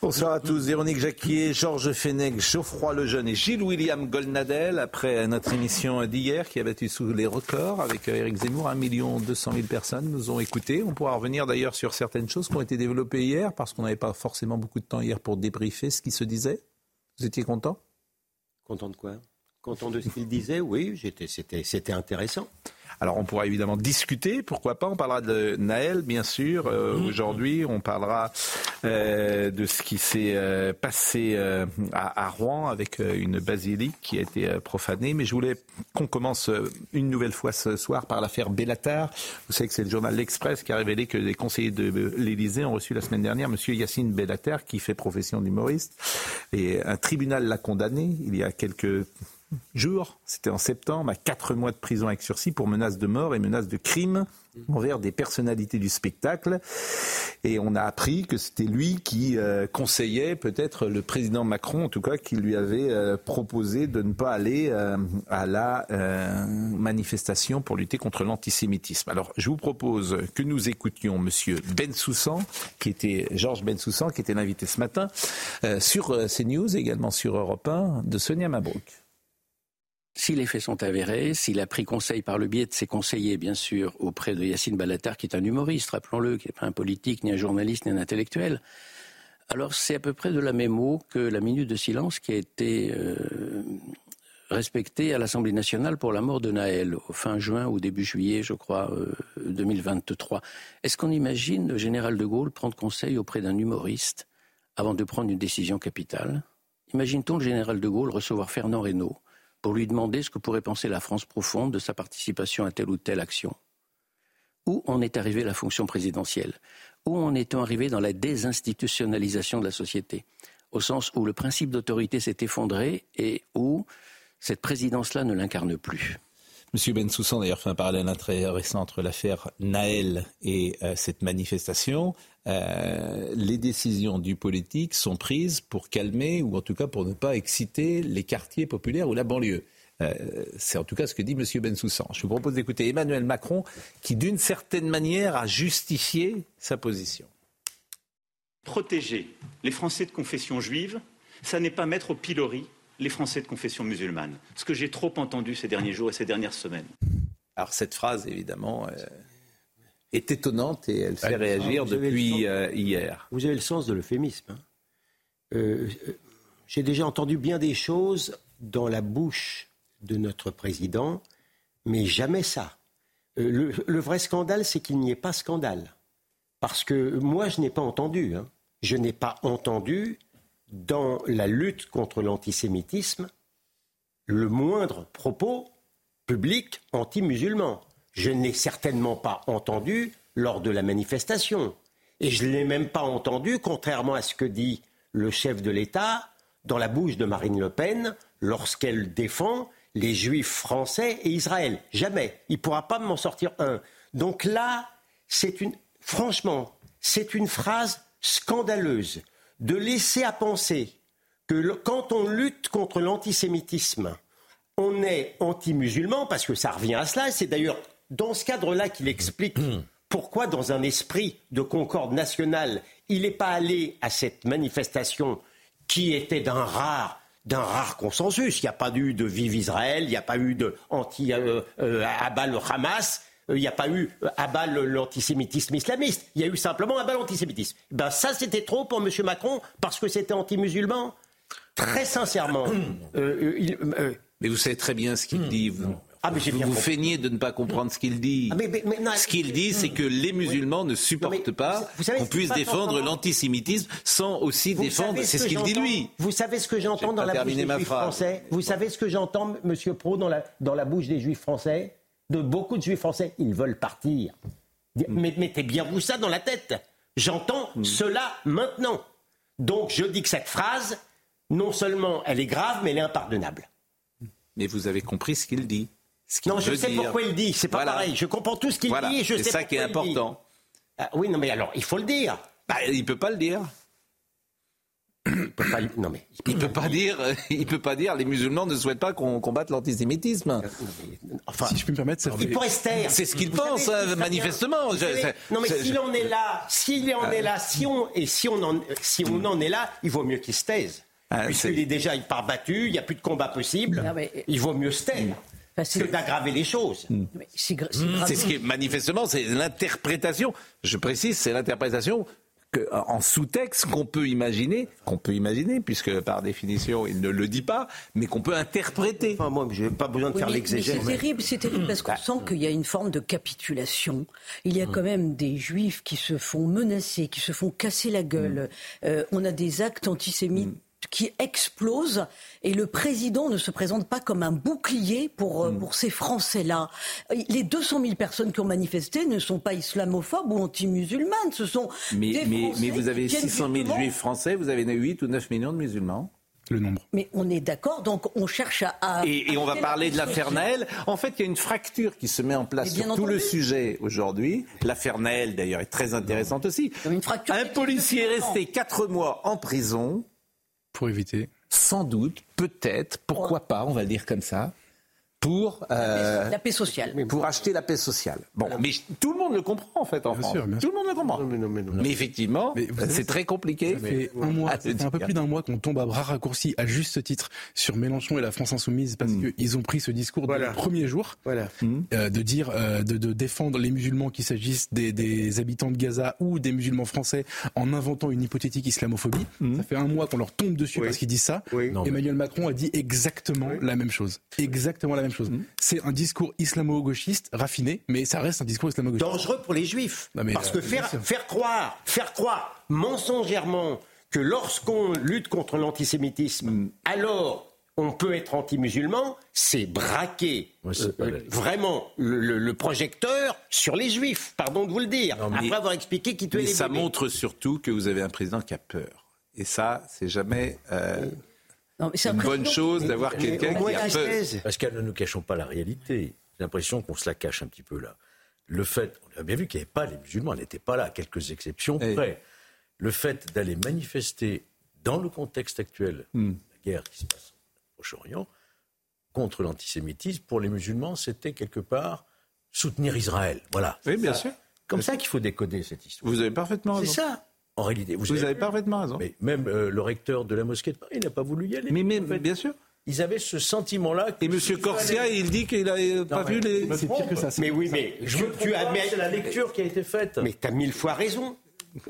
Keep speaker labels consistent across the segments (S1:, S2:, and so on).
S1: Bonsoir à tous. Véronique Jacquier, Georges Fenech, Geoffroy Lejeune et Gilles-William Golnadel. Après notre émission d'hier qui a battu sous les records avec Eric Zemmour, 1 200 000 personnes nous ont écoutés. On pourra revenir d'ailleurs sur certaines choses qui ont été développées hier parce qu'on n'avait pas forcément beaucoup de temps hier pour débriefer ce qui se disait. Vous étiez content?
S2: Content de quoi? Content de ce qu'il disait, oui, c'était intéressant.
S1: Alors on pourra évidemment discuter, pourquoi pas. On parlera de Naël, bien sûr. Euh, Aujourd'hui, on parlera euh, de ce qui s'est euh, passé à, à Rouen avec une basilique qui a été profanée. Mais je voulais qu'on commence une nouvelle fois ce soir par l'affaire Bellatar. Vous savez que c'est le journal L'Express qui a révélé que les conseillers de l'Élysée ont reçu la semaine dernière Monsieur Yacine Bellatar, qui fait profession d'humoriste. Et un tribunal l'a condamné il y a quelques jours, c'était en septembre, à quatre mois de prison avec sursis pour menaces de mort et menaces de crime envers des personnalités du spectacle. Et on a appris que c'était lui qui euh, conseillait peut-être le président Macron, en tout cas, qui lui avait euh, proposé de ne pas aller euh, à la manifestation pour lutter contre l'antisémitisme. Alors, je vous propose que nous écoutions Monsieur Bensoussan, qui était Georges Bensoussan, qui était l'invité ce matin sur CNews, également sur Europe 1, de Sonia Mabrouk.
S3: Si les faits sont avérés, s'il a pris conseil par le biais de ses conseillers, bien sûr, auprès de Yacine Balatar, qui est un humoriste, rappelons-le, qui n'est pas un politique, ni un journaliste, ni un intellectuel, alors c'est à peu près de la même eau que la minute de silence qui a été euh, respectée à l'Assemblée nationale pour la mort de Naël, fin juin ou début juillet, je crois, euh, 2023. Est-ce qu'on imagine le général de Gaulle prendre conseil auprès d'un humoriste avant de prendre une décision capitale? Imagine-t-on le général de Gaulle recevoir Fernand Reynaud pour lui demander ce que pourrait penser la France profonde de sa participation à telle ou telle action. Où en est arrivée la fonction présidentielle? Où en est-on arrivé dans la désinstitutionnalisation de la société? Au sens où le principe d'autorité s'est effondré et où cette présidence-là ne l'incarne plus.
S1: Monsieur Bensoussan d'ailleurs fait un parallèle intéressant entre l'affaire Naël et euh, cette manifestation. Euh, les décisions du politique sont prises pour calmer ou en tout cas pour ne pas exciter les quartiers populaires ou la banlieue. Euh, c'est en tout cas ce que dit Monsieur Bensoussan. Je vous propose d'écouter Emmanuel Macron qui d'une certaine manière a justifié sa position.
S4: Protéger les Français de confession juive, ça n'est pas mettre au pilori les Français de confession musulmane. Ce que j'ai trop entendu ces derniers jours et ces dernières semaines.
S1: Alors cette phrase évidemment euh, est étonnante et elle fait réagir depuis euh, hier.
S2: Vous avez le sens de l'euphémisme. hein. Euh, euh, J'ai déjà entendu bien des choses dans la bouche de notre président, mais jamais ça. Euh, le, le vrai scandale, c'est qu'il n'y ait pas scandale. Parce que moi, je n'ai pas entendu. hein. Je n'ai pas entendu dans la lutte contre l'antisémitisme le moindre propos public anti-musulman. Je n'ai certainement pas entendu lors de la manifestation. Et je ne l'ai même pas entendu, contrairement à ce que dit le chef de l'État, dans la bouche de Marine Le Pen, lorsqu'elle défend les juifs français et Israël. Jamais. Il ne pourra pas m'en sortir un. Donc là, c'est une. Franchement, c'est une phrase scandaleuse de laisser à penser que le- quand on lutte contre l'antisémitisme, on est anti-musulman, parce que ça revient à cela. C'est d'ailleurs dans ce cadre-là qu'il explique pourquoi, dans un esprit de concorde nationale, il n'est pas allé à cette manifestation qui était d'un rare d'un rare consensus. Il n'y a pas eu de Vive Israël, il n'y a pas eu de anti euh, euh, le Hamas, il n'y a pas eu euh, abat le- l'antisémitisme islamiste. Il y a eu simplement abat l'antisémitisme. Ben ça c'était trop pour M. Macron parce que c'était anti-musulman. Très sincèrement, euh, euh, il- euh,
S1: Mais vous savez très bien ce qu'il dit. Vous,
S2: Ah, mais
S1: vous, vous feignez de ne pas comprendre ce qu'il dit.
S2: Ah, mais- mais- mais non,
S1: ce qu'il dit, c'est que les musulmans ne supportent pas qu'on puisse
S2: pas
S1: défendre l'antisémitisme sans aussi
S2: Vous
S1: défendre. C'est
S2: ce
S1: qu'il dit lui.
S2: Vous savez ce que j'entends dans la bouche des juifs français? Vous savez ce que j'entends, Monsieur Pro, dans la, dans la bouche des juifs français? De beaucoup de juifs français, ils veulent partir. Mais mettez bien vous ça dans la tête. J'entends
S1: Mm.
S2: cela maintenant. Donc je dis que cette phrase, non seulement elle est grave, mais elle est impardonnable.
S1: Mais vous avez compris ce qu'il dit. Ce
S2: Non, je sais
S1: dire.
S2: pourquoi il dit. C'est pas
S1: Voilà.
S2: pareil. Je comprends tout ce qu'il
S1: Voilà.
S2: dit et je
S1: C'est
S2: sais
S1: ça qui est important.
S2: Ah, oui, non, mais alors il faut le dire.
S1: Bah, il peut pas le dire.
S2: Il peut pas Non mais
S1: Il peut pas dire. Il peut pas dire. Les musulmans ne souhaitent pas qu'on combatte l'antisémitisme.
S2: Enfin,
S5: Si je peux me permettre, ça
S2: il
S5: fait...
S2: pourrait se taire.
S1: C'est ce qu'il pense,
S2: savez,
S1: hein, manifestement. Je-
S2: non mais s'il en est là, s'il en est là, si on et si on en si on en est là, il vaut mieux qu'il se taise.
S1: Ah,
S2: Puisqu'il
S1: c'est-
S2: est déjà il part battu, il n'y a plus de combat possible.
S6: Non, mais-
S2: Il vaut mieux se taire
S6: Parce
S2: que d'aggraver les choses.
S6: C'est gra- grave.
S1: Hmm. C'est ce qui est manifestement, c'est l'interprétation. Je précise, c'est l'interprétation que, en sous-texte qu'on peut imaginer, qu'on peut imaginer, puisque par définition il ne le dit pas, mais qu'on peut interpréter.
S2: Enfin moi, j'ai pas besoin de
S6: Oui,
S2: faire l'exégèse.
S6: C'est terrible, c'est terrible parce qu'on sent qu'il y a une forme de capitulation. Il y a quand même des juifs qui se font menacer, qui se font casser la gueule. Euh, on a des actes antisémites qui explosent et le président ne se présente pas comme un bouclier pour, euh, pour ces Français-là. Les 200 000 personnes qui ont manifesté ne sont pas islamophobes ou anti-musulmanes, ce sont
S1: Mais,
S6: des
S1: mais, vous avez
S6: qui viennent
S1: 600 000
S6: justement-
S1: juifs français, vous avez 8 ou 9 millions de musulmans.
S5: Le nombre.
S6: Mais on est d'accord, donc on cherche à... à-
S1: Et, et on va parler de l'affaire Naël. En fait, il y a une fracture qui se met en place sur tout le sujet aujourd'hui. L'affaire Naël, d'ailleurs, est très intéressante aussi.
S6: Une fracture
S1: Un policier est resté 4 mois en prison.
S5: Pour éviter.
S1: sans doute, peut-être, pourquoi pas, on va le dire comme ça, pour, euh,
S6: La paix sociale.
S1: pour acheter la paix sociale. Bon, mais tout le monde le comprend en fait en
S5: Bien
S1: France.
S5: sûr, bien
S1: tout le monde le comprend.
S2: Non, mais non, mais non.
S1: Mais effectivement,
S5: savez,
S1: c'est très compliqué.
S5: Ça fait un mois,
S1: Ah,
S5: ça fait
S1: c'est
S5: un peu plus d'un mois qu'on tombe à bras raccourcis à juste titre sur Mélenchon et la France insoumise parce
S1: Mm.
S5: qu'ils ont pris ce discours dès
S2: Voilà.
S5: le premier jour
S2: Voilà.
S5: euh, de dire euh, de, de défendre les musulmans qu'il s'agisse des, des habitants de Gaza ou des musulmans français en inventant une hypothétique islamophobie. Ça fait un mois qu'on leur tombe dessus
S2: Oui.
S5: parce qu'ils disent ça.
S2: Oui.
S7: Non, mais-
S5: Emmanuel Macron a dit exactement la même chose. Exactement la même chose. C'est un discours islamo-gauchiste raffiné, mais ça reste un discours islamo-gauchiste.
S2: dangereux pour les juifs.
S5: Non, mais,
S2: Parce
S5: euh,
S2: que faire, croire, faire croire mensongèrement que lorsqu'on lutte contre l'antisémitisme, alors on peut être anti-musulman, c'est braquer
S7: Ouais,
S2: euh, euh, vraiment le, le- le projecteur sur les juifs, pardon de vous le dire,
S1: mais-
S2: après avoir expliqué qui tuait
S1: Mais
S2: les
S1: ça
S2: bébés.
S1: montre surtout que vous avez un président qui a peur. Et ça, c'est jamais euh,
S6: mais c'est un
S1: une bonne chose d'avoir quelqu'un qui a peur.
S7: Pascal, ne nous cachons pas la réalité. J'ai l'impression qu'on se la cache un petit peu là. Le fait, on a bien vu qu'il n'y avait pas les musulmans, n'étaient pas là, à quelques exceptions près. Le fait d'aller manifester dans le contexte actuel,
S1: Hmm.
S7: la guerre qui se passe au Proche-Orient, contre l'antisémitisme, pour les musulmans, c'était quelque part soutenir Israël. Voilà.
S1: Oui, bien
S7: Ça-
S1: sûr.
S7: Comme ça qu'il faut décoder cette histoire.
S1: Vous avez parfaitement
S7: C'est
S1: raison.
S7: ça, en réalité. Vous,
S1: Vous
S7: avez
S1: parfaitement raison.
S7: Mais même euh, le recteur de la mosquée de Paris n'a pas voulu y aller.
S1: Mais, mais-
S7: En fait,
S1: bien sûr.
S7: Ils avaient ce sentiment-là.
S1: Et Monsieur Corsia, il dit qu'il n'a pas vu les.
S5: C'est pire que ça. c'est-
S2: Mais oui, mais
S7: Je
S2: tu,
S7: me
S2: tu admets-
S7: c'est la lecture qui a été faite.
S2: Mais t'as mille fois raison.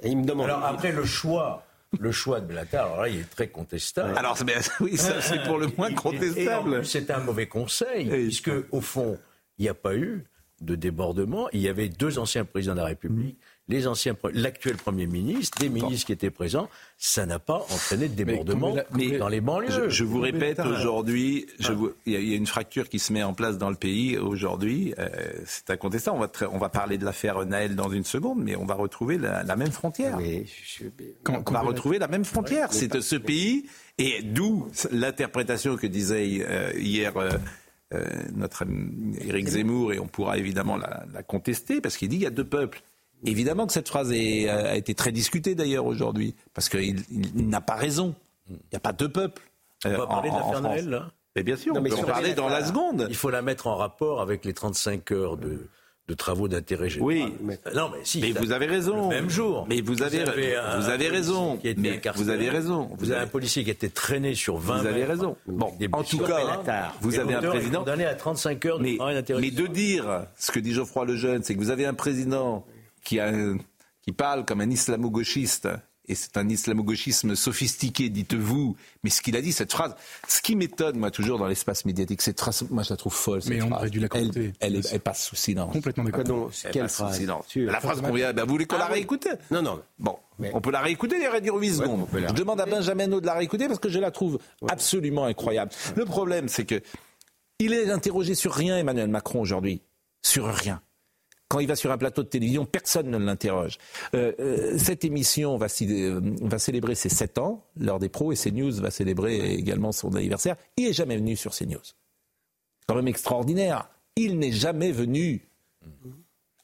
S2: Et il me demande.
S7: Alors après le choix, le choix de Blattard, alors là il est très contestable.
S1: Alors, c'est bien- oui, ça, c'est pour le moins contestable.
S7: c'est un mauvais conseil, puisque au fond, il n'y a pas eu de débordement. Il y avait deux anciens présidents de la République, les anciens, l'actuel Premier ministre, des ministres qui étaient présents. Ça n'a pas entraîné de débordement
S5: Mais- mais-
S7: dans les banlieues.
S1: Je, je vous répète aujourd'hui, vous- il y, a- il y a une fracture qui se met en place dans le pays aujourd'hui. euh, c'est incontestable. On va, on va parler de l'affaire Naël dans une seconde, mais on va retrouver la, la même frontière.
S2: Mais je-
S5: Quand-
S1: on
S5: quand
S1: va retrouver la même frontière. C'est ce pays, et d'où l'interprétation que disait euh, hier euh, notre ami Éric Zemmour, et on pourra évidemment la, la contester, parce qu'il dit qu'il y a deux peuples. Évidemment que cette phrase est- a été très discutée d'ailleurs aujourd'hui, parce qu'il il- il n'a pas raison. Il n'y a pas deux peuples.
S7: On
S1: euh,
S7: va parler
S1: en-
S7: de l'affaire. Naël, là
S1: Mais bien sûr,
S2: Non,
S1: on
S2: mais
S1: peut en parler dans la seconde.
S7: Il faut la mettre en rapport avec les 35 heures de, de travaux d'intérêt général.
S1: Oui.
S7: Non, mais si.
S1: Mais vous avez raison.
S7: Le même jour.
S1: Mais vous avez, vous avez
S7: un
S1: raison. Mais
S7: incarcéré.
S1: vous avez raison.
S7: Vous, avez un policier qui a été traîné sur 20
S1: Vous avez raison. Bon, en tout cas, vous avez un président.
S7: condamné à 35 heures de
S1: Mais,
S7: travail d'intérêt
S1: mais de dire ce que dit Geoffroy Lejeune, c'est que vous avez un président qui, a un- qui parle comme un islamo-gauchiste, et c'est un islamo-gauchisme sophistiqué, dites-vous, mais ce qu'il a dit, cette phrase, ce qui m'étonne, moi, toujours dans l'espace médiatique, cette phrase, moi, je la trouve folle. cette
S5: Mais on
S1: phrase.
S5: aurait dû la
S1: elle,
S5: commenter.
S1: elle, est- elle passe sous silence.
S5: Complètement d'accord.
S1: Elle
S2: quelle
S1: passe sous
S2: phrase
S1: silence.
S2: Tu-
S1: La phrase qu'on vient, ben, vous voulez qu'on
S2: Ah
S1: la
S2: oui.
S1: réécoute
S2: Non, non.
S1: Bon,
S2: Mais-
S1: on peut la réécouter, il y aurait dire 8 secondes.
S2: on peut la
S1: Je demande à Benjamin Naud de la réécouter parce que je la trouve absolument incroyable. Le problème, c'est que il est interrogé sur rien, Emmanuel Macron, aujourd'hui. Sur rien. Quand il va sur un plateau de télévision, personne ne l'interroge. Euh, euh, cette émission va, va, célébrer ses 7 ans, l'heure des pros, et CNews va célébrer également son anniversaire. Il n'est jamais venu sur CNews. Quand même extraordinaire. Il n'est jamais venu.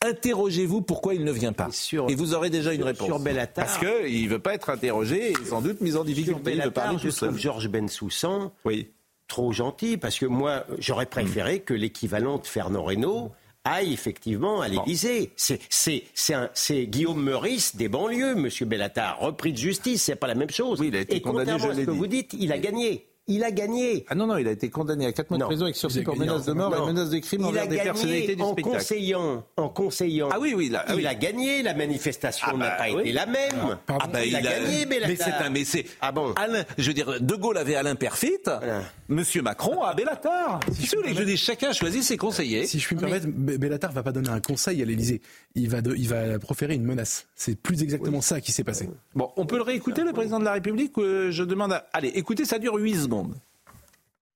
S1: Interrogez-vous pourquoi il ne vient pas. et vous aurez déjà une réponse. Sur Parce qu'il ne veut pas être interrogé et sans doute mis en difficulté
S2: de parler je trouve Georges Bensoussan oui. trop gentil parce que moi, j'aurais préféré que l'équivalent de Fernand Reynaud aille effectivement à l'Élysée. C'est Guillaume Meurice des banlieues, Monsieur Bellatar, repris de justice, c'est pas la même chose.
S1: Oui, il a été
S2: et
S1: ce
S2: que vous dites, il a gagné il a gagné.
S1: Ah non, non, il a été condamné à 4 mois de prison avec sursis pour menace de mort et menace de crime envers des personnalités du
S2: en
S1: spectacle.
S2: Conseillant, en conseillant.
S1: Ah oui, oui,
S2: là,
S1: ah
S2: il a gagné. La manifestation ah n'a bah pas été la même.
S1: Ah, bah, il, a, gagné, mais c'est un, mais c'est. Ah bon. Alain, je veux dire, De Gaulle avait Alain Perfit. Monsieur Macron a Bellatar. Si je, je dis, chacun choisit ses conseillers.
S5: Si je puis me permettre, Bellatar va pas donner un conseil à l'Élysée. Il va, il va proférer une menace. C'est plus exactement ça qui s'est passé.
S1: Bon, on peut le réécouter, le président de la République. Je demande. À... Allez, écoutez, ça dure 8 secondes.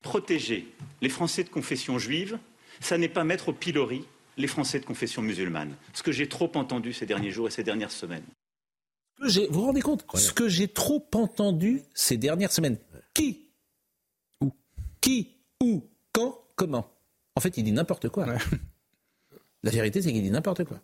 S4: Protéger les Français de confession juive, ça n'est pas mettre au pilori les Français de confession musulmane. Ce que j'ai trop entendu ces derniers jours et ces dernières semaines.
S1: Vous vous rendez compte Ce que j'ai trop entendu ces dernières semaines? Qui Où Qui Où Quand Comment? En fait, il dit n'importe quoi. La vérité, c'est qu'il dit n'importe quoi.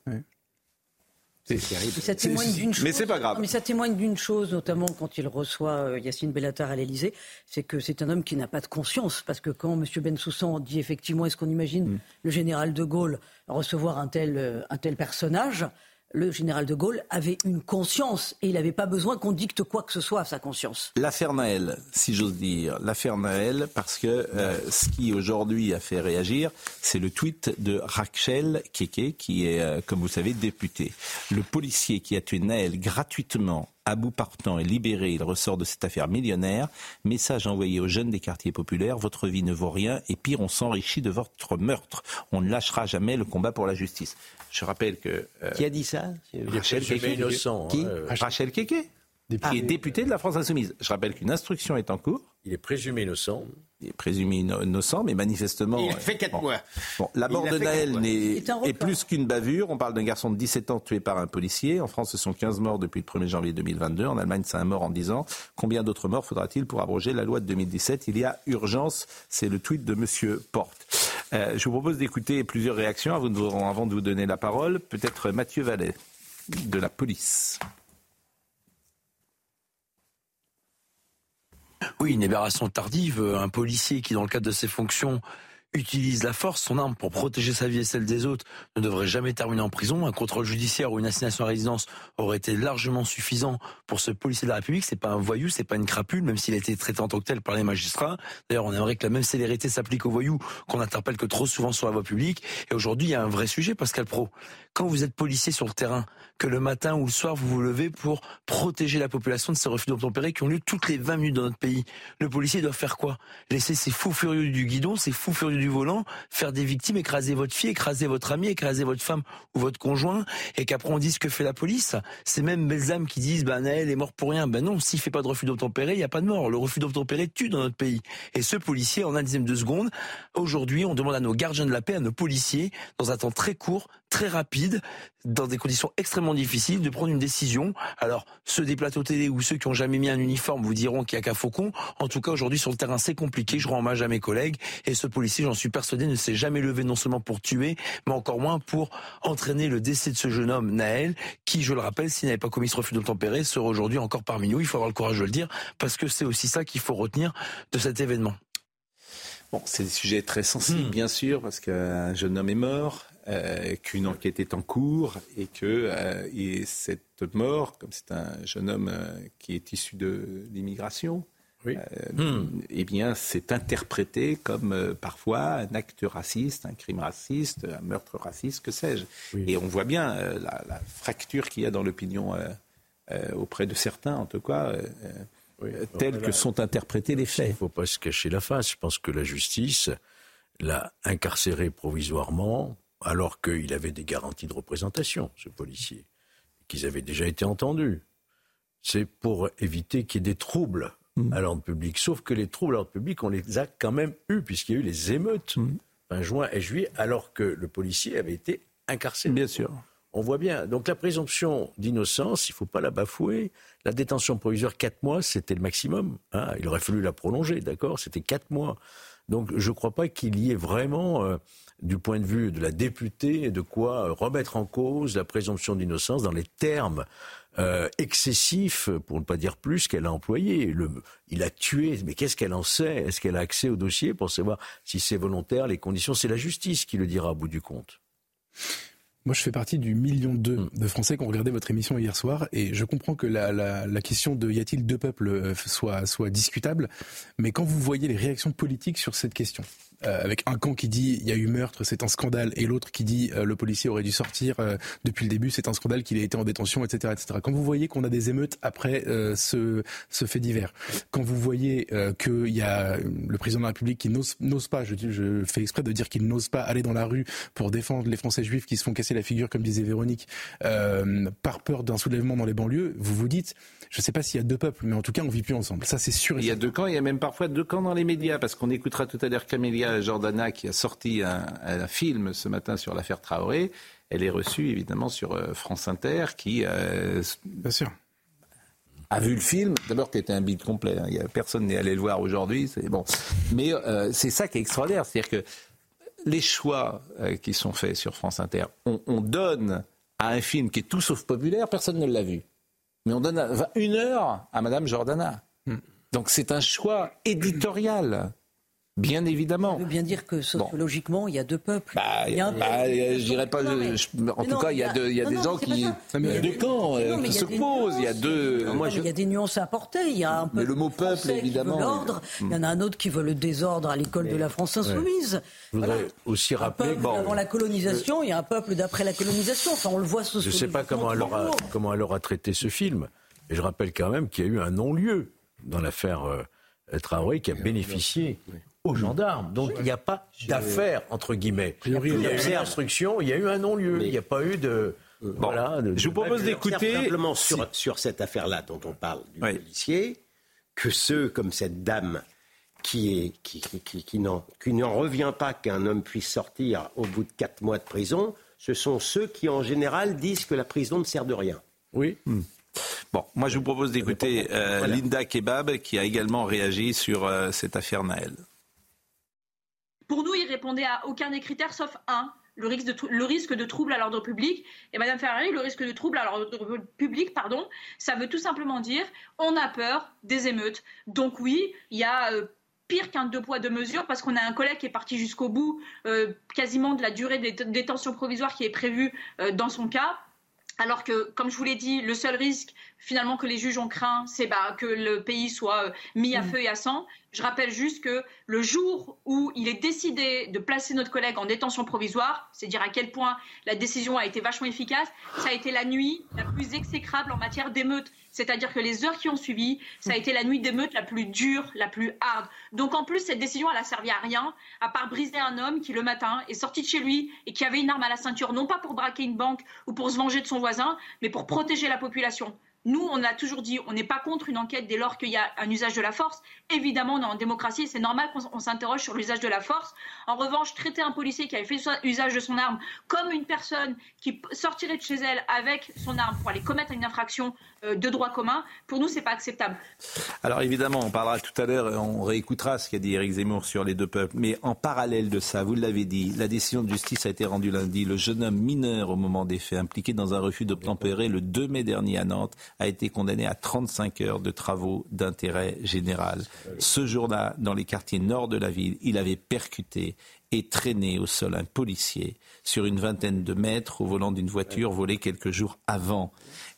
S6: Ça témoigne d'une chose.
S1: Mais c'est pas grave.
S6: Mais ça témoigne d'une chose, notamment quand il reçoit euh, Yacine Bellatar à l'Elysée, c'est que c'est un homme qui n'a pas de conscience. Parce que quand M. Bensoussan dit effectivement, est-ce qu'on imagine mm. le général de Gaulle recevoir un tel, euh, un tel personnage le général de Gaulle avait une conscience et il n'avait pas besoin qu'on dicte quoi que ce soit à sa conscience.
S1: L'affaire Naël, si j'ose dire, l'affaire Naël, parce que euh, ce qui aujourd'hui a fait réagir, c'est le tweet de Rachel Keke, qui est, euh, comme vous savez, député. Le policier qui a tué Naël gratuitement à bout partant est libéré, il ressort de cette affaire millionnaire. Message envoyé aux jeunes des quartiers populaires, votre vie ne vaut rien et pire, on s'enrichit de votre meurtre. On ne lâchera jamais le combat pour la justice. Je rappelle que...
S2: Euh, qui a dit ça?
S1: Rachel Keke. Innocent, qui? hein, Rachel Keke qui est député de la France Insoumise. Je rappelle qu'une instruction est en cours.
S7: Il est présumé innocent.
S1: Il est présumé innocent, mais manifestement.
S2: Il fait 4 mois.
S1: Bon, la mort de Naël est, plus qu'une bavure. On parle d'un garçon de 17 ans tué par un policier. En France, ce sont 15 morts depuis le 1er janvier 2022. En Allemagne, c'est un mort en 10 ans. Combien d'autres morts faudra-t-il pour abroger la loi de 2017 Il y a urgence. C'est le tweet de M. Porte. Euh, je vous propose d'écouter plusieurs réactions avant de vous donner la parole. Peut-être Mathieu Vallet de la police.
S8: Oui, une libération tardive, un policier qui, dans le cadre de ses fonctions, utilise la force, son arme, pour protéger sa vie et celle des autres, ne devrait jamais terminer en prison. Un contrôle judiciaire ou une assignation à résidence aurait été largement suffisant pour ce policier de la République. C'est pas un voyou, c'est pas une crapule, même s'il a été traité en tant que tel par les magistrats. D'ailleurs, on aimerait que la même célérité s'applique aux voyous qu'on n'interpelle que trop souvent sur la voie publique. Et aujourd'hui, il y a un vrai sujet, Pascal Pro. Quand vous êtes policier sur le terrain, que le matin ou le soir, vous vous levez pour protéger la population de ces refus d'obtempérer qui ont lieu toutes les 20 minutes dans notre pays. Le policier doit faire quoi? Laisser ces fous furieux du guidon, ces fous furieux du volant, faire des victimes, écraser votre fille, écraser votre ami, écraser votre femme ou votre conjoint, et qu'après on dise que fait la police. C'est même belles âmes qui disent, ben Naël est mort pour rien. Ben non, s'il fait pas de refus d'obtempérer, il n'y a pas de mort. Le refus d'obtempérer tue dans notre pays. Et ce policier, en un dixième de seconde, aujourd'hui, on demande à nos gardiens de la paix, à nos policiers, dans un temps très court, très rapide, dans des conditions extrêmement difficiles, de prendre une décision. Alors, ceux des plateaux télé ou ceux qui ont jamais mis un uniforme vous diront qu'il n'y a qu'un faucon. En tout cas, aujourd'hui, sur le terrain, c'est compliqué. Je rends hommage à mes collègues. Et ce policier, j'en suis persuadé, ne s'est jamais levé non seulement pour tuer, mais encore moins pour entraîner le décès de ce jeune homme, Naël, qui, je le rappelle, s'il n'avait pas commis ce refus d'obtempérer, serait aujourd'hui encore parmi nous. Il faut avoir le courage de le dire, parce que c'est aussi ça qu'il faut retenir de cet événement.
S1: Bon, c'est des sujets très sensibles, hmm. bien sûr, parce qu'un jeune homme est mort, euh, qu'une enquête est en cours et que euh, cette mort, comme c'est un jeune homme euh, qui est issu de l'immigration, hmm. eh bien, c'est interprété comme parfois un acte raciste, un crime raciste, un meurtre raciste, que sais-je. Et on voit bien la, la, fracture qu'il y a dans l'opinion auprès de certains, en tout cas. tels que sont interprétés les faits. Il
S7: ne faut pas se cacher la face. Je pense que la justice l'a incarcéré provisoirement alors qu'il avait des garanties de représentation, ce policier, qu'ils avaient déjà été entendus. C'est pour éviter qu'il y ait des troubles mm. à l'ordre public. Sauf que les troubles à l'ordre public, on les a quand même eus, puisqu'il y a eu les émeutes, mm. fin juin et juillet, alors que le policier avait été incarcéré.
S1: Bien sûr.
S7: On voit bien. Donc la présomption d'innocence, il ne faut pas la bafouer. La détention provisoire, 4 mois, c'était le maximum. Hein. Il aurait fallu la prolonger, d'accord? C'était 4 mois. Donc je ne crois pas qu'il y ait vraiment, euh, du point de vue de la députée, de quoi remettre en cause la présomption d'innocence dans les termes euh, excessifs, pour ne pas dire plus, qu'elle a employés. Il a tué, mais qu'est-ce qu'elle en sait? Est-ce qu'elle a accès au dossier pour savoir si c'est volontaire, les conditions? C'est la justice qui le dira au bout du compte.
S5: Moi, je fais partie du million deux hmm. de Français qui ont regardé votre émission hier soir, et je comprends que la, la, la question de y a-t-il deux peuples euh, soit, soit discutable, mais quand vous voyez les réactions politiques sur cette question, euh, avec un camp qui dit il y a eu meurtre, c'est un scandale, et l'autre qui dit euh, le policier aurait dû sortir euh, depuis le début, c'est un scandale qu'il ait été en détention, etc., etc. Quand vous voyez qu'on a des émeutes après ce, ce fait divers, quand vous voyez qu'il y a le président de la République qui n'ose pas, je, je fais exprès de dire qu'il n'ose pas aller dans la rue pour défendre les Français juifs qui se font casser la figure, comme disait Véronique, par peur d'un soulèvement dans les banlieues, vous vous dites je ne sais pas s'il y a deux peuples, mais en tout cas, on vit plus ensemble. Ça, c'est sûr.
S1: il y a deux camps. Il y a même parfois deux camps dans les médias, parce qu'on écoutera tout à l'heure Camélia Jordana qui a sorti un, film ce matin sur l'affaire Traoré. Elle est reçue évidemment sur euh, France Inter, qui
S5: euh, bien sûr
S1: a vu le film, d'abord qui était un bide complet, hein. personne n'est allé le voir aujourd'hui, c'est bon. Mais euh, c'est ça qui est extraordinaire, c'est-à-dire que les choix qui sont faits sur France Inter, on, on, donne à un film qui est tout sauf populaire, personne ne l'a vu mais on donne une heure à Madame Jordana. Hmm. Donc c'est un choix éditorial. Bien évidemment. Ça
S6: veut bien dire que sociologiquement, il y a deux peuples.
S1: Bah, il y a bah, je dirais pas. en tout cas, il y a, il y a des gens qui, il y a deux camps euh, qui s'opposent. Il y a deux.
S6: Moi, Il y a des nuances à apporter. Il y a un
S1: mais le mot peuple, évidemment.
S6: L'ordre. Il y en a un autre qui veut le désordre à l'école de la France insoumise.
S7: Je voudrais aussi rappeler.
S6: Bon, avant la colonisation, il y a un peuple d'après la colonisation. Enfin, on le voit
S7: Je ne sais pas comment elle aura, comment elle aura traité ce film, mais je rappelle quand même qu'il y a eu un non-lieu dans l'affaire. Euh, Traoré qui a bénéficié aux gendarmes. Donc il n'y a pas d'affaire, entre guillemets. Il y a eu une instruction, il y a eu un non-lieu, il n'y a pas eu de...
S1: voilà, je vous propose d'écouter
S2: simplement sur, sur cette affaire-là dont on parle du policier, que ceux comme cette dame qui, est, qui, qui, qui n'en revient pas qu'un homme puisse sortir au bout de quatre mois de prison, ce sont ceux qui en général disent que la prison ne sert de rien.
S1: Oui. Hmm. Bon, moi je vous propose d'écouter euh, Linda Kebab qui a également réagi sur euh, cette affaire Naël.
S9: Pour nous, il répondait à aucun des critères sauf un, le risque de, trouble à l'ordre public. Et Madame Ferrari, le risque de trouble à l'ordre public, pardon, ça veut tout simplement dire on a peur des émeutes. Donc oui, il y a euh, pire qu'un deux poids deux mesures parce qu'on a un collègue qui est parti jusqu'au bout euh, quasiment de la durée des détentions provisoires qui est prévue euh, dans son cas. Alors que, comme je vous l'ai dit, le seul risque finalement que les juges ont craint, c'est bah, que le pays soit mis à mmh. feu et à sang. Je rappelle juste que le jour où il est décidé de placer notre collègue en détention provisoire, c'est dire à quel point la décision a été vachement efficace, ça a été la nuit la plus exécrable en matière d'émeute. C'est-à-dire que les heures qui ont suivi, ça a été la nuit d'émeute la plus dure, la plus hard. Donc en plus, cette décision, elle a servi à rien, à part briser un homme qui, le matin, est sorti de chez lui et qui avait une arme à la ceinture, non pas pour braquer une banque ou pour se venger de son voisin, mais pour protéger la population. Nous, on a toujours dit, on n'est pas contre une enquête dès lors qu'il y a un usage de la force. Évidemment, on est en démocratie, c'est normal qu'on s'interroge sur l'usage de la force. En revanche, traiter un policier qui avait fait usage de son arme comme une personne qui sortirait de chez elle avec son arme pour aller commettre une infraction de droit commun, pour nous, c'est pas acceptable.
S1: Alors évidemment, on parlera tout à l'heure, on réécoutera ce qu'a dit Éric Zemmour sur les deux peuples. Mais en parallèle de ça, vous l'avez dit, la décision de justice a été rendue lundi. Le jeune homme mineur au moment des faits, impliqué dans un refus d'obtempérer le 2 mai dernier à Nantes, a été condamné à 35 heures de travaux d'intérêt général. Ce jour-là, dans les quartiers nord de la ville, il avait percuté et traîné au sol un policier sur une vingtaine de mètres au volant d'une voiture volée quelques jours avant.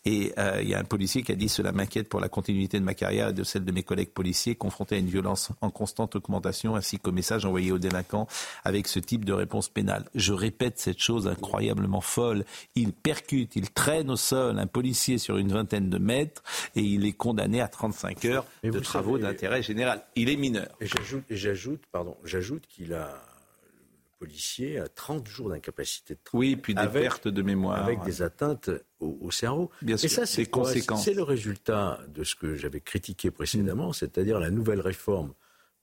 S1: Et euh, il y a un policier qui a dit Cela m'inquiète pour la continuité de ma carrière et de celle de mes collègues policiers confrontés à une violence en constante augmentation, ainsi qu'au message envoyé aux délinquants avec ce type de réponse pénale. Je répète cette chose incroyablement folle. Il percute, il traîne au sol un policier sur une vingtaine de mètres et il est condamné à 35 heures de travaux d'intérêt général. Il est mineur.
S7: Et j'ajoute, pardon, j'ajoute qu'il a policier a 30 jours d'incapacité de
S1: travail. Oui, puis des pertes de mémoire.
S7: Avec des atteintes au, cerveau.
S1: Bien sûr,
S7: Et ça, c'est le résultat de ce que j'avais critiqué précédemment, c'est-à-dire la nouvelle réforme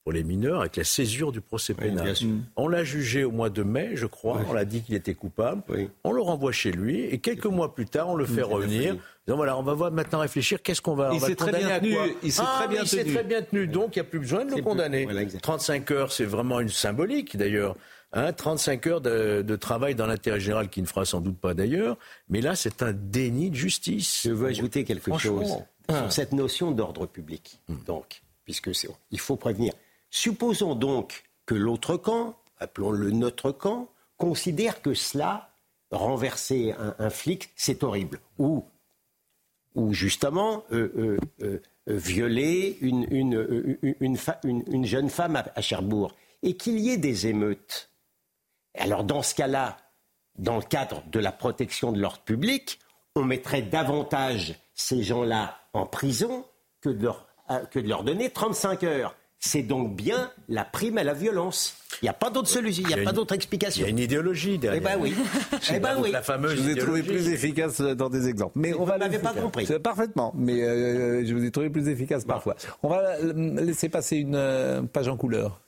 S7: pour les mineurs avec la césure du procès pénal. On l'a jugé au mois de mai, je crois. On l'a dit qu'il était coupable. On le renvoie chez lui et quelques mois plus tard, on le fait revenir. Donc voilà, on va voir maintenant réfléchir. Qu'est-ce qu'on va,
S1: il s'est très bien tenu. Il s'est
S7: ah,
S1: très bien
S7: tenu. très bien tenu. Donc il n'y a plus besoin de le condamner. 35 heures, c'est vraiment une symbolique d'ailleurs. Hein, 35 heures de, de travail dans l'intérêt général qui ne fera sans doute pas d'ailleurs. Mais là, c'est un déni de justice.
S2: Je veux ajouter quelque chose sur cette notion d'ordre public. Hmm. Donc, puisque il faut prévenir. Supposons donc que l'autre camp, appelons-le notre camp, considère que cela, renverser un, flic, c'est horrible. Ou, ou justement, euh, euh, euh, violer une, une, une, jeune femme à, Cherbourg. Et qu'il y ait des émeutes. Alors dans ce cas-là, dans le cadre de la protection de l'ordre public, on mettrait davantage ces gens-là en prison que de leur, que de leur donner 35 heures. C'est donc bien la prime à la violence. Il n'y a pas d'autre solution, il n'y a, pas d'autre explication.
S7: Il y a une idéologie derrière.
S2: Eh ben oui.
S1: eh ben oui.
S7: La fameuse
S1: je vous ai trouvé plus efficace dans des exemples.
S2: Mais on va l'avez pas compris.
S1: Parfaitement. Mais euh, je vous ai trouvé plus efficace parfois. On va laisser passer une euh, page en couleur,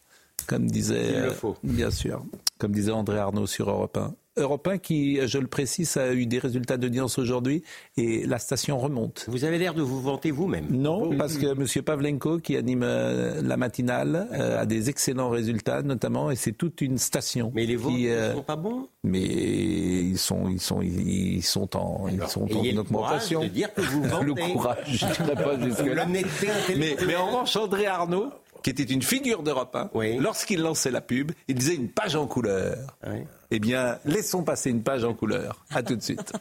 S1: comme disait.
S2: Il le faut.
S1: bien sûr. Comme disait André Arnaud sur Europe 1. Europe qui, je le précise, a eu des résultats d'audience aujourd'hui et la station remonte.
S2: Vous avez l'air de vous vanter vous-même.
S1: Non, parce que M. Pavlenko, qui anime euh, la matinale, euh, a des excellents résultats, notamment, et c'est toute une station.
S2: Mais les vôtres
S1: ne
S2: euh, sont pas bons
S1: Mais ils sont, ils sont, ils sont en, ils sont en augmentation.
S2: Le courage de dire que vous vantez.
S1: le courage, je ne pas jusque-là. Mais, mais en revanche, André Arnaud, qui était une figure d'Europe 1, lorsqu'il lançait la pub, il disait une page en couleur. Eh bien, laissons passer une page en couleur. À tout de suite.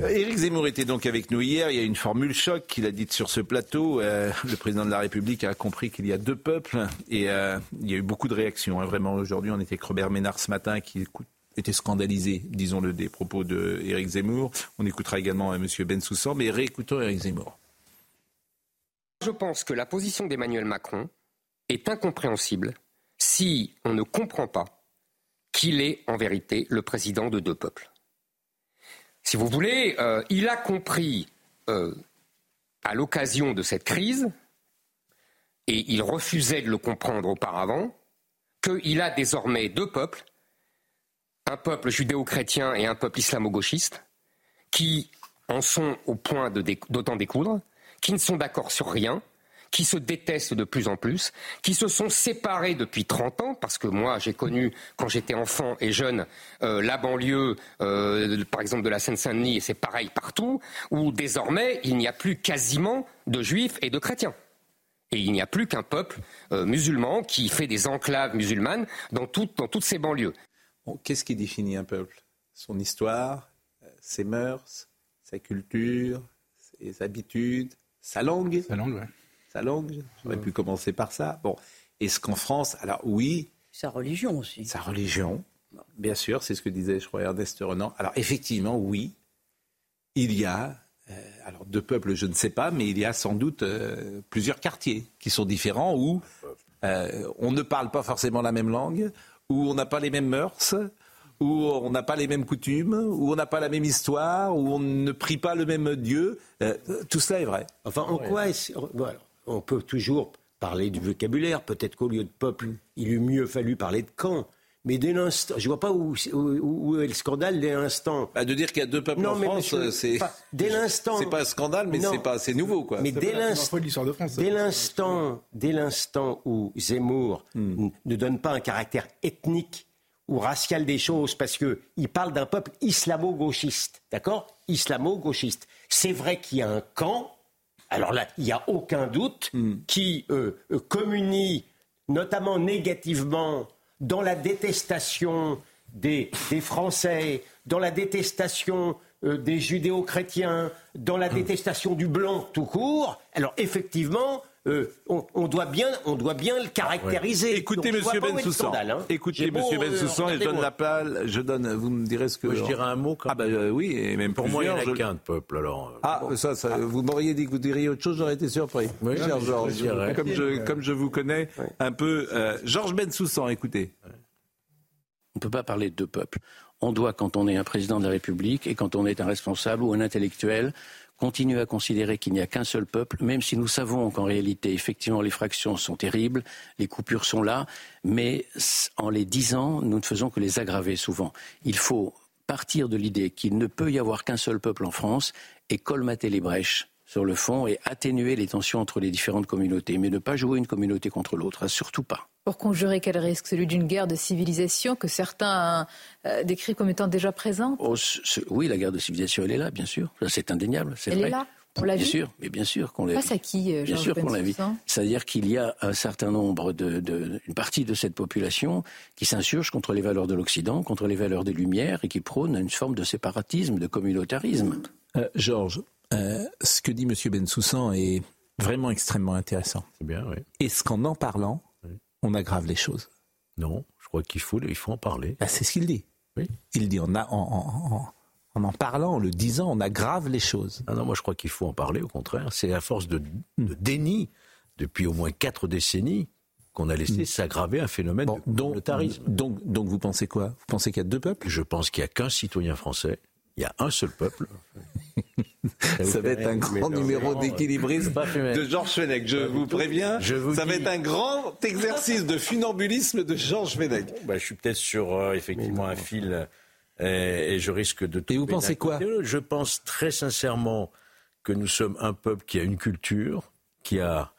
S1: Euh, Éric Zemmour était donc avec nous hier. Il y a une formule choc qu'il a dite sur ce plateau. Euh, le président de la République a compris qu'il y a deux peuples et euh, il y a eu beaucoup de réactions. Hein. Vraiment, aujourd'hui, on était avec Robert Ménard ce matin qui était scandalisé, disons-le, des propos de Éric Zemmour. On écoutera également M. Bensoussan, mais réécoutons Éric Zemmour.
S10: Je pense que la position d'Emmanuel Macron est incompréhensible si on ne comprend pas qu'il est en vérité le président de deux peuples. Si vous voulez, euh, il a compris euh, à l'occasion de cette crise, et il refusait de le comprendre auparavant, qu'il a désormais deux peuples, un peuple judéo-chrétien et un peuple islamo-gauchiste, qui en sont au point d'autant découdre, qui ne sont d'accord sur rien, qui se détestent de plus en plus, qui se sont séparés depuis 30 ans, parce que moi j'ai connu quand j'étais enfant et jeune euh, la banlieue, euh, par exemple de la Seine-Saint-Denis, et c'est pareil partout, où désormais il n'y a plus quasiment de juifs et de chrétiens. Et il n'y a plus qu'un peuple euh, musulman qui fait des enclaves musulmanes dans, dans toutes ces banlieues.
S1: Qu'est-ce qui définit un peuple? Son histoire, ses mœurs, sa culture, ses habitudes, sa langue.
S5: Sa langue, ouais.
S1: Sa langue. J'aurais pu commencer par ça. Bon. Est-ce qu'en France, alors oui.
S6: Sa religion aussi.
S1: Sa religion. Bien sûr, c'est ce que disait, je crois, Ernest Renan. Alors effectivement, oui, il y a, euh, alors deux peuples, je ne sais pas, mais il y a sans doute euh, plusieurs quartiers qui sont différents où euh, on ne parle pas forcément la même langue, où on n'a pas les mêmes mœurs, où on n'a pas les mêmes coutumes, où on n'a pas la même histoire, où on ne prie pas le même Dieu. Euh, tout cela est vrai.
S2: Enfin, en quoi est On peut toujours parler du vocabulaire. Peut-être qu'au lieu de peuple, il eût mieux fallu parler de camp. Mais dès l'instant, je vois pas où, où, est le scandale dès l'instant.
S1: Bah, de dire qu'il y a deux peuples en France, c'est
S2: dès l'instant.
S1: C'est pas un scandale, mais c'est pas, c'est nouveau quoi.
S2: Mais dès l'instant, dès l'instant, dès l'instant où Zemmour hmm. ne donne pas un caractère ethnique ou racial des choses parce qu'il parle d'un peuple islamo-gauchiste. D'accord? Islamo-gauchiste. C'est vrai qu'il y a un camp, alors là, il n'y a aucun doute, hmm. qui euh, euh, communie notamment négativement dans la détestation des, Français, dans la détestation euh, des judéo-chrétiens, dans la hmm. détestation du blanc tout court. Alors effectivement, euh, on, doit bien, on doit bien le caractériser.
S1: Écoutez, Monsieur Bensoussan. Hein. Écoutez, Monsieur Bensoussan, et je donne la parole. Je donne. Vous me direz ce que.
S7: je dirais un mot. Quand
S1: ah bah euh, oui, et même
S7: pour
S1: moi,
S7: il n'y a qu'un peuple. Alors. Euh,
S1: ah, ça, ça vous m'auriez dit que vous diriez autre chose, j'aurais été surpris.
S7: Oui, cher Georges.
S1: Comme je, comme je vous connais un peu, Georges Bensoussan, écoutez.
S3: On ne peut pas parler de deux peuples. On doit, quand on est un président de la République et quand on est un responsable ou un intellectuel, continuer à considérer qu'il n'y a qu'un seul peuple, même si nous savons qu'en réalité, effectivement, les fractions sont terribles, les coupures sont là, mais en les disant, nous ne faisons que les aggraver souvent. Il faut partir de l'idée qu'il ne peut y avoir qu'un seul peuple en France et colmater les brèches sur le fond et atténuer les tensions entre les différentes communautés, mais ne pas jouer une communauté contre l'autre, surtout pas.
S11: Pour conjurer quel risque? Celui d'une guerre de civilisation que certains euh, décrivent comme étant déjà présente?
S3: Oh, Oui, la guerre de civilisation, elle est là, bien sûr. C'est indéniable, c'est
S11: vrai.
S3: Elle
S11: est là on l'a
S3: Bien sûr, mais bien sûr qu'on l'a
S11: Face à qui, euh,
S3: Bien sûr qu'on l'a vu. C'est-à-dire qu'il y a un certain nombre de, de, une partie de cette population qui s'insurge contre les valeurs de l'Occident, contre les valeurs des Lumières et qui prône une forme de séparatisme, de communautarisme.
S1: Euh, Georges, euh, ce que dit M. Bensoussan est vraiment extrêmement intéressant.
S7: C'est bien, oui.
S1: Est-ce qu'en en parlant, on aggrave les choses
S7: Non, je crois qu'il faut, il faut en parler.
S1: Bah, c'est ce qu'il dit. Oui. Il dit on a, en, en, parlant, en le disant, on aggrave les choses.
S7: Non, non, moi je crois qu'il faut en parler, au contraire. C'est à force de, déni, depuis au moins quatre décennies, qu'on a laissé hmm. s'aggraver un phénomène de communautarisme.
S1: Donc, donc, vous pensez quoi? Vous pensez qu'il y a deux peuples?
S7: Je pense qu'il n'y a qu'un citoyen français, il y a un seul peuple.
S1: ça, va être un grand numéro d'équilibrisme de Georges Fenech. Je vous préviens, ça va être un grand exercice de funambulisme de Georges Fenech.
S7: Bah, je suis peut-être sur euh, effectivement un fil euh, et je risque de.
S1: Et vous pensez quoi?
S7: Je pense très sincèrement que nous sommes un peuple qui a une culture, qui a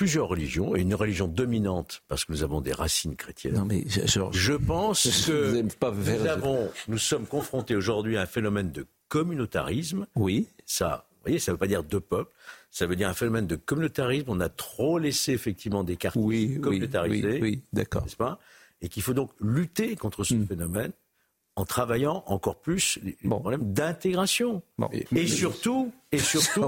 S7: plusieurs religions et une religion dominante parce que nous avons des racines chrétiennes.
S1: Non mais
S7: je pense que nous, avons, nous sommes confrontés aujourd'hui à un phénomène de communautarisme.
S1: Oui.
S7: Ça, vous voyez, ça ne veut pas dire deux peuples. Ça veut dire un phénomène de communautarisme. On a trop laissé effectivement des quartiers
S1: oui,
S7: communautarisés.
S1: Oui, oui, d'accord.
S7: N'est-ce pas? Et qu'il faut donc lutter contre ce hmm. phénomène en travaillant encore plus les problèmes d'intégration. Et, surtout, et surtout,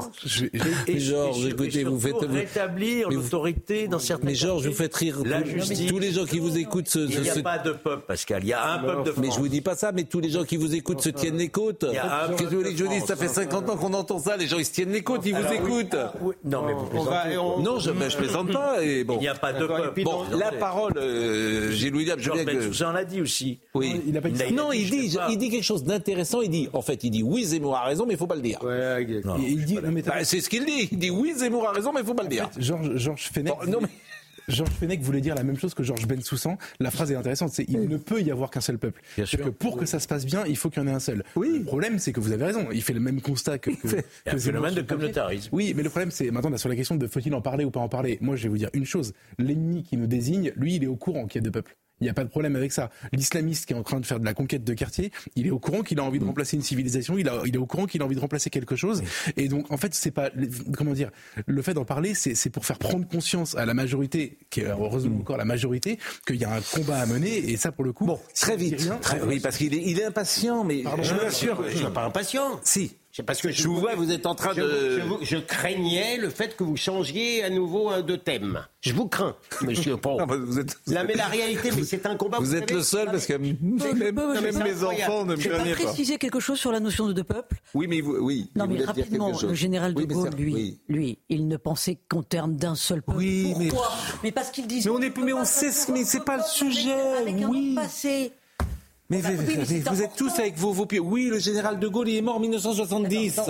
S1: et, Georges, écoutez, vous faites
S7: rétablir l'autorité dans certains.
S1: Mais Georges, vous faites rire
S7: la justice.
S1: tous les gens qui vous écoutent. Se,
S7: il n'y a pas de peuple, Pascal. Il y a un peuple de France.
S1: Mais je vous dis pas ça. Mais tous les gens qui vous écoutent se tiennent les côtes. Qu'est-ce que vous voulez que je dise Ça fait 50 ans qu'on entend ça. Les gens ils se tiennent les côtes, ils vous écoutent.
S7: Non, mais vous
S1: Non, je, ne plaisante pas. Et bon.
S7: Il n'y a pas de peuple.
S1: Bon, la parole, j'ai Louis
S7: Je viens que. Ça en a dit aussi.
S1: Oui. Non, il dit, il dit quelque chose d'intéressant. Il dit, en fait, il dit oui, Zemmour a raison, mais il faut pas le dire. Il dit, bah, c'est ce qu'il dit. Il dit oui, Zemmour a raison, mais il faut pas le dire.
S5: Georges Georges Fenech. non, mais... Georges Fenech voulait dire la même chose que Georges Bensoussan. La phrase est intéressante, c'est il ne peut y avoir qu'un seul peuple. Bien sûr. Que pour que ça se passe bien, il faut qu'il y en ait un seul.
S1: Oui.
S5: Le problème, c'est que vous avez raison. Il fait le même constat que. que, que
S7: un phénomène de communautarisme.
S5: Oui, mais le problème, c'est maintenant sur la question de faut-il en parler ou pas en parler. Moi, je vais vous dire une chose. L'ennemi qui nous désigne, lui, il est au courant qu'il y a deux peuples. Il n'y a pas de problème avec ça. L'islamiste qui est en train de faire de la conquête de quartier, il est au courant qu'il a envie de remplacer une civilisation, il, a, il est au courant qu'il a envie de remplacer quelque chose. Et donc, en fait, c'est pas, comment dire, le fait d'en parler, c'est pour faire prendre conscience à la majorité, qui est heureusement encore la majorité, qu'il y a un combat à mener. Et ça, pour le coup,
S1: bon, très vite. oui, parce qu'il est, il est impatient, mais
S2: je vous assure, je suis pas impatient.
S1: Si.
S2: Parce que je, vous vois, vous êtes en train de. Je, craignais le fait que vous changiez à nouveau de thème. Je vous crains, monsieur Pont. vous êtes, Là, mais la réalité, mais c'est un combat.
S1: Vous, êtes le seul parce que même, mes enfants ne me
S6: craignent pas. préciser quelque chose sur la notion de deux peuples
S1: Oui, mais vous, oui.
S6: Non, mais rapidement, le général de Gaulle, lui, lui, il ne pensait qu'en termes d'un seul peuple.
S1: Oui,
S6: Pourquoi? Mais... mais parce qu'il disait.
S1: Mais on est, mais on sait, mais c'est pas le sujet. Mais, vous, êtes tous avec vos, vos pieds. Oui, le général de Gaulle il est mort en 1970.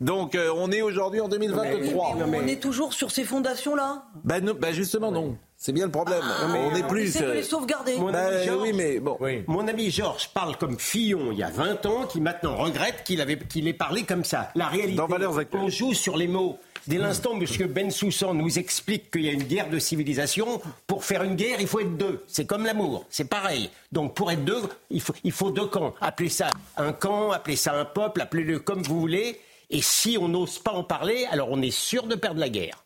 S1: Donc euh, on est aujourd'hui en 2023.
S6: On est toujours sur ces fondations-là
S1: ben, ben, justement non. C'est bien le problème. Ah, on n'est plus.
S6: C'est de les sauvegarder.
S2: Mon,
S1: bah, ami Georges, oui, mais bon.
S2: Mon ami Georges parle comme Fillon il y a 20 ans, qui maintenant regrette qu'il avait qu'il ait parlé comme ça. La réalité, on joue sur les mots. Dès l'instant où M. Bensoussan nous explique qu'il y a une guerre de civilisation, pour faire une guerre, il faut être deux. C'est comme l'amour, c'est pareil. Donc pour être deux, il faut, il faut deux camps. Appelez ça un camp, appelez ça un peuple, appelez-le comme vous voulez. Et si on n'ose pas en parler, alors on est sûr de perdre la guerre.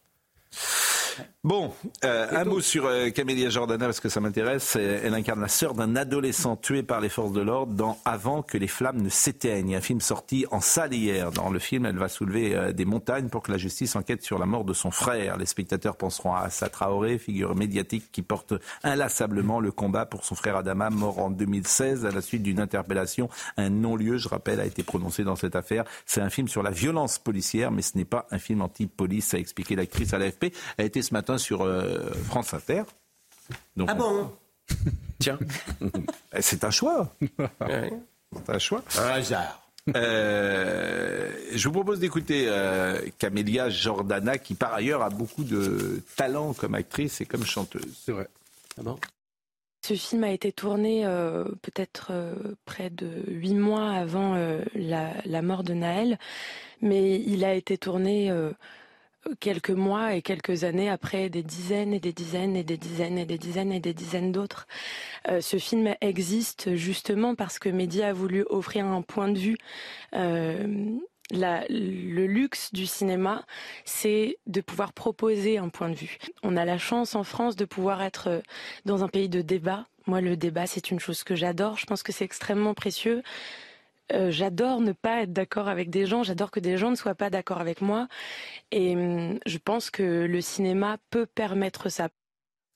S1: Bon, euh, un mot sur euh, Camélia Jordana parce que ça m'intéresse. Elle incarne la sœur d'un adolescent tué par les forces de l'ordre dans Avant que les flammes ne s'éteignent. Un film sorti en salle hier. Dans le film, elle va soulever euh, des montagnes pour que la justice enquête sur la mort de son frère. Les spectateurs penseront à Assa Traoré, figure médiatique qui porte inlassablement le combat pour son frère Adama, mort en 2016 à la suite d'une interpellation. Un non-lieu, je rappelle, a été prononcé dans cette affaire. C'est un film sur la violence policière, mais ce n'est pas un film anti-police, a expliqué l'actrice à l'AFP. Elle a été ce matin sur euh, France Inter.
S2: ah bon
S1: Tiens, c'est un choix. C'est un choix.
S2: Un hasard.
S1: Euh, je vous propose d'écouter euh, Camélia Jordana, qui par ailleurs a beaucoup de talent comme actrice et comme chanteuse.
S5: C'est vrai.
S2: Ah bon?
S12: Ce film a été tourné euh, peut-être euh, près de huit mois avant euh, la, la mort de Naël, mais il a été tourné euh, quelques mois et quelques années après des dizaines et des dizaines et des dizaines et des dizaines et des dizaines d'autres. Euh, ce film existe justement parce que Mehdi a voulu offrir un point de vue. euh, le luxe du cinéma, c'est de pouvoir proposer un point de vue. On a la chance en France de pouvoir être euh, dans un pays de débat. Moi, le débat, c'est une chose que j'adore. Je pense que c'est extrêmement précieux. Euh, j'adore ne pas être d'accord avec des gens, j'adore que des gens ne soient pas d'accord avec moi. Et hum, je pense que le cinéma peut permettre ça.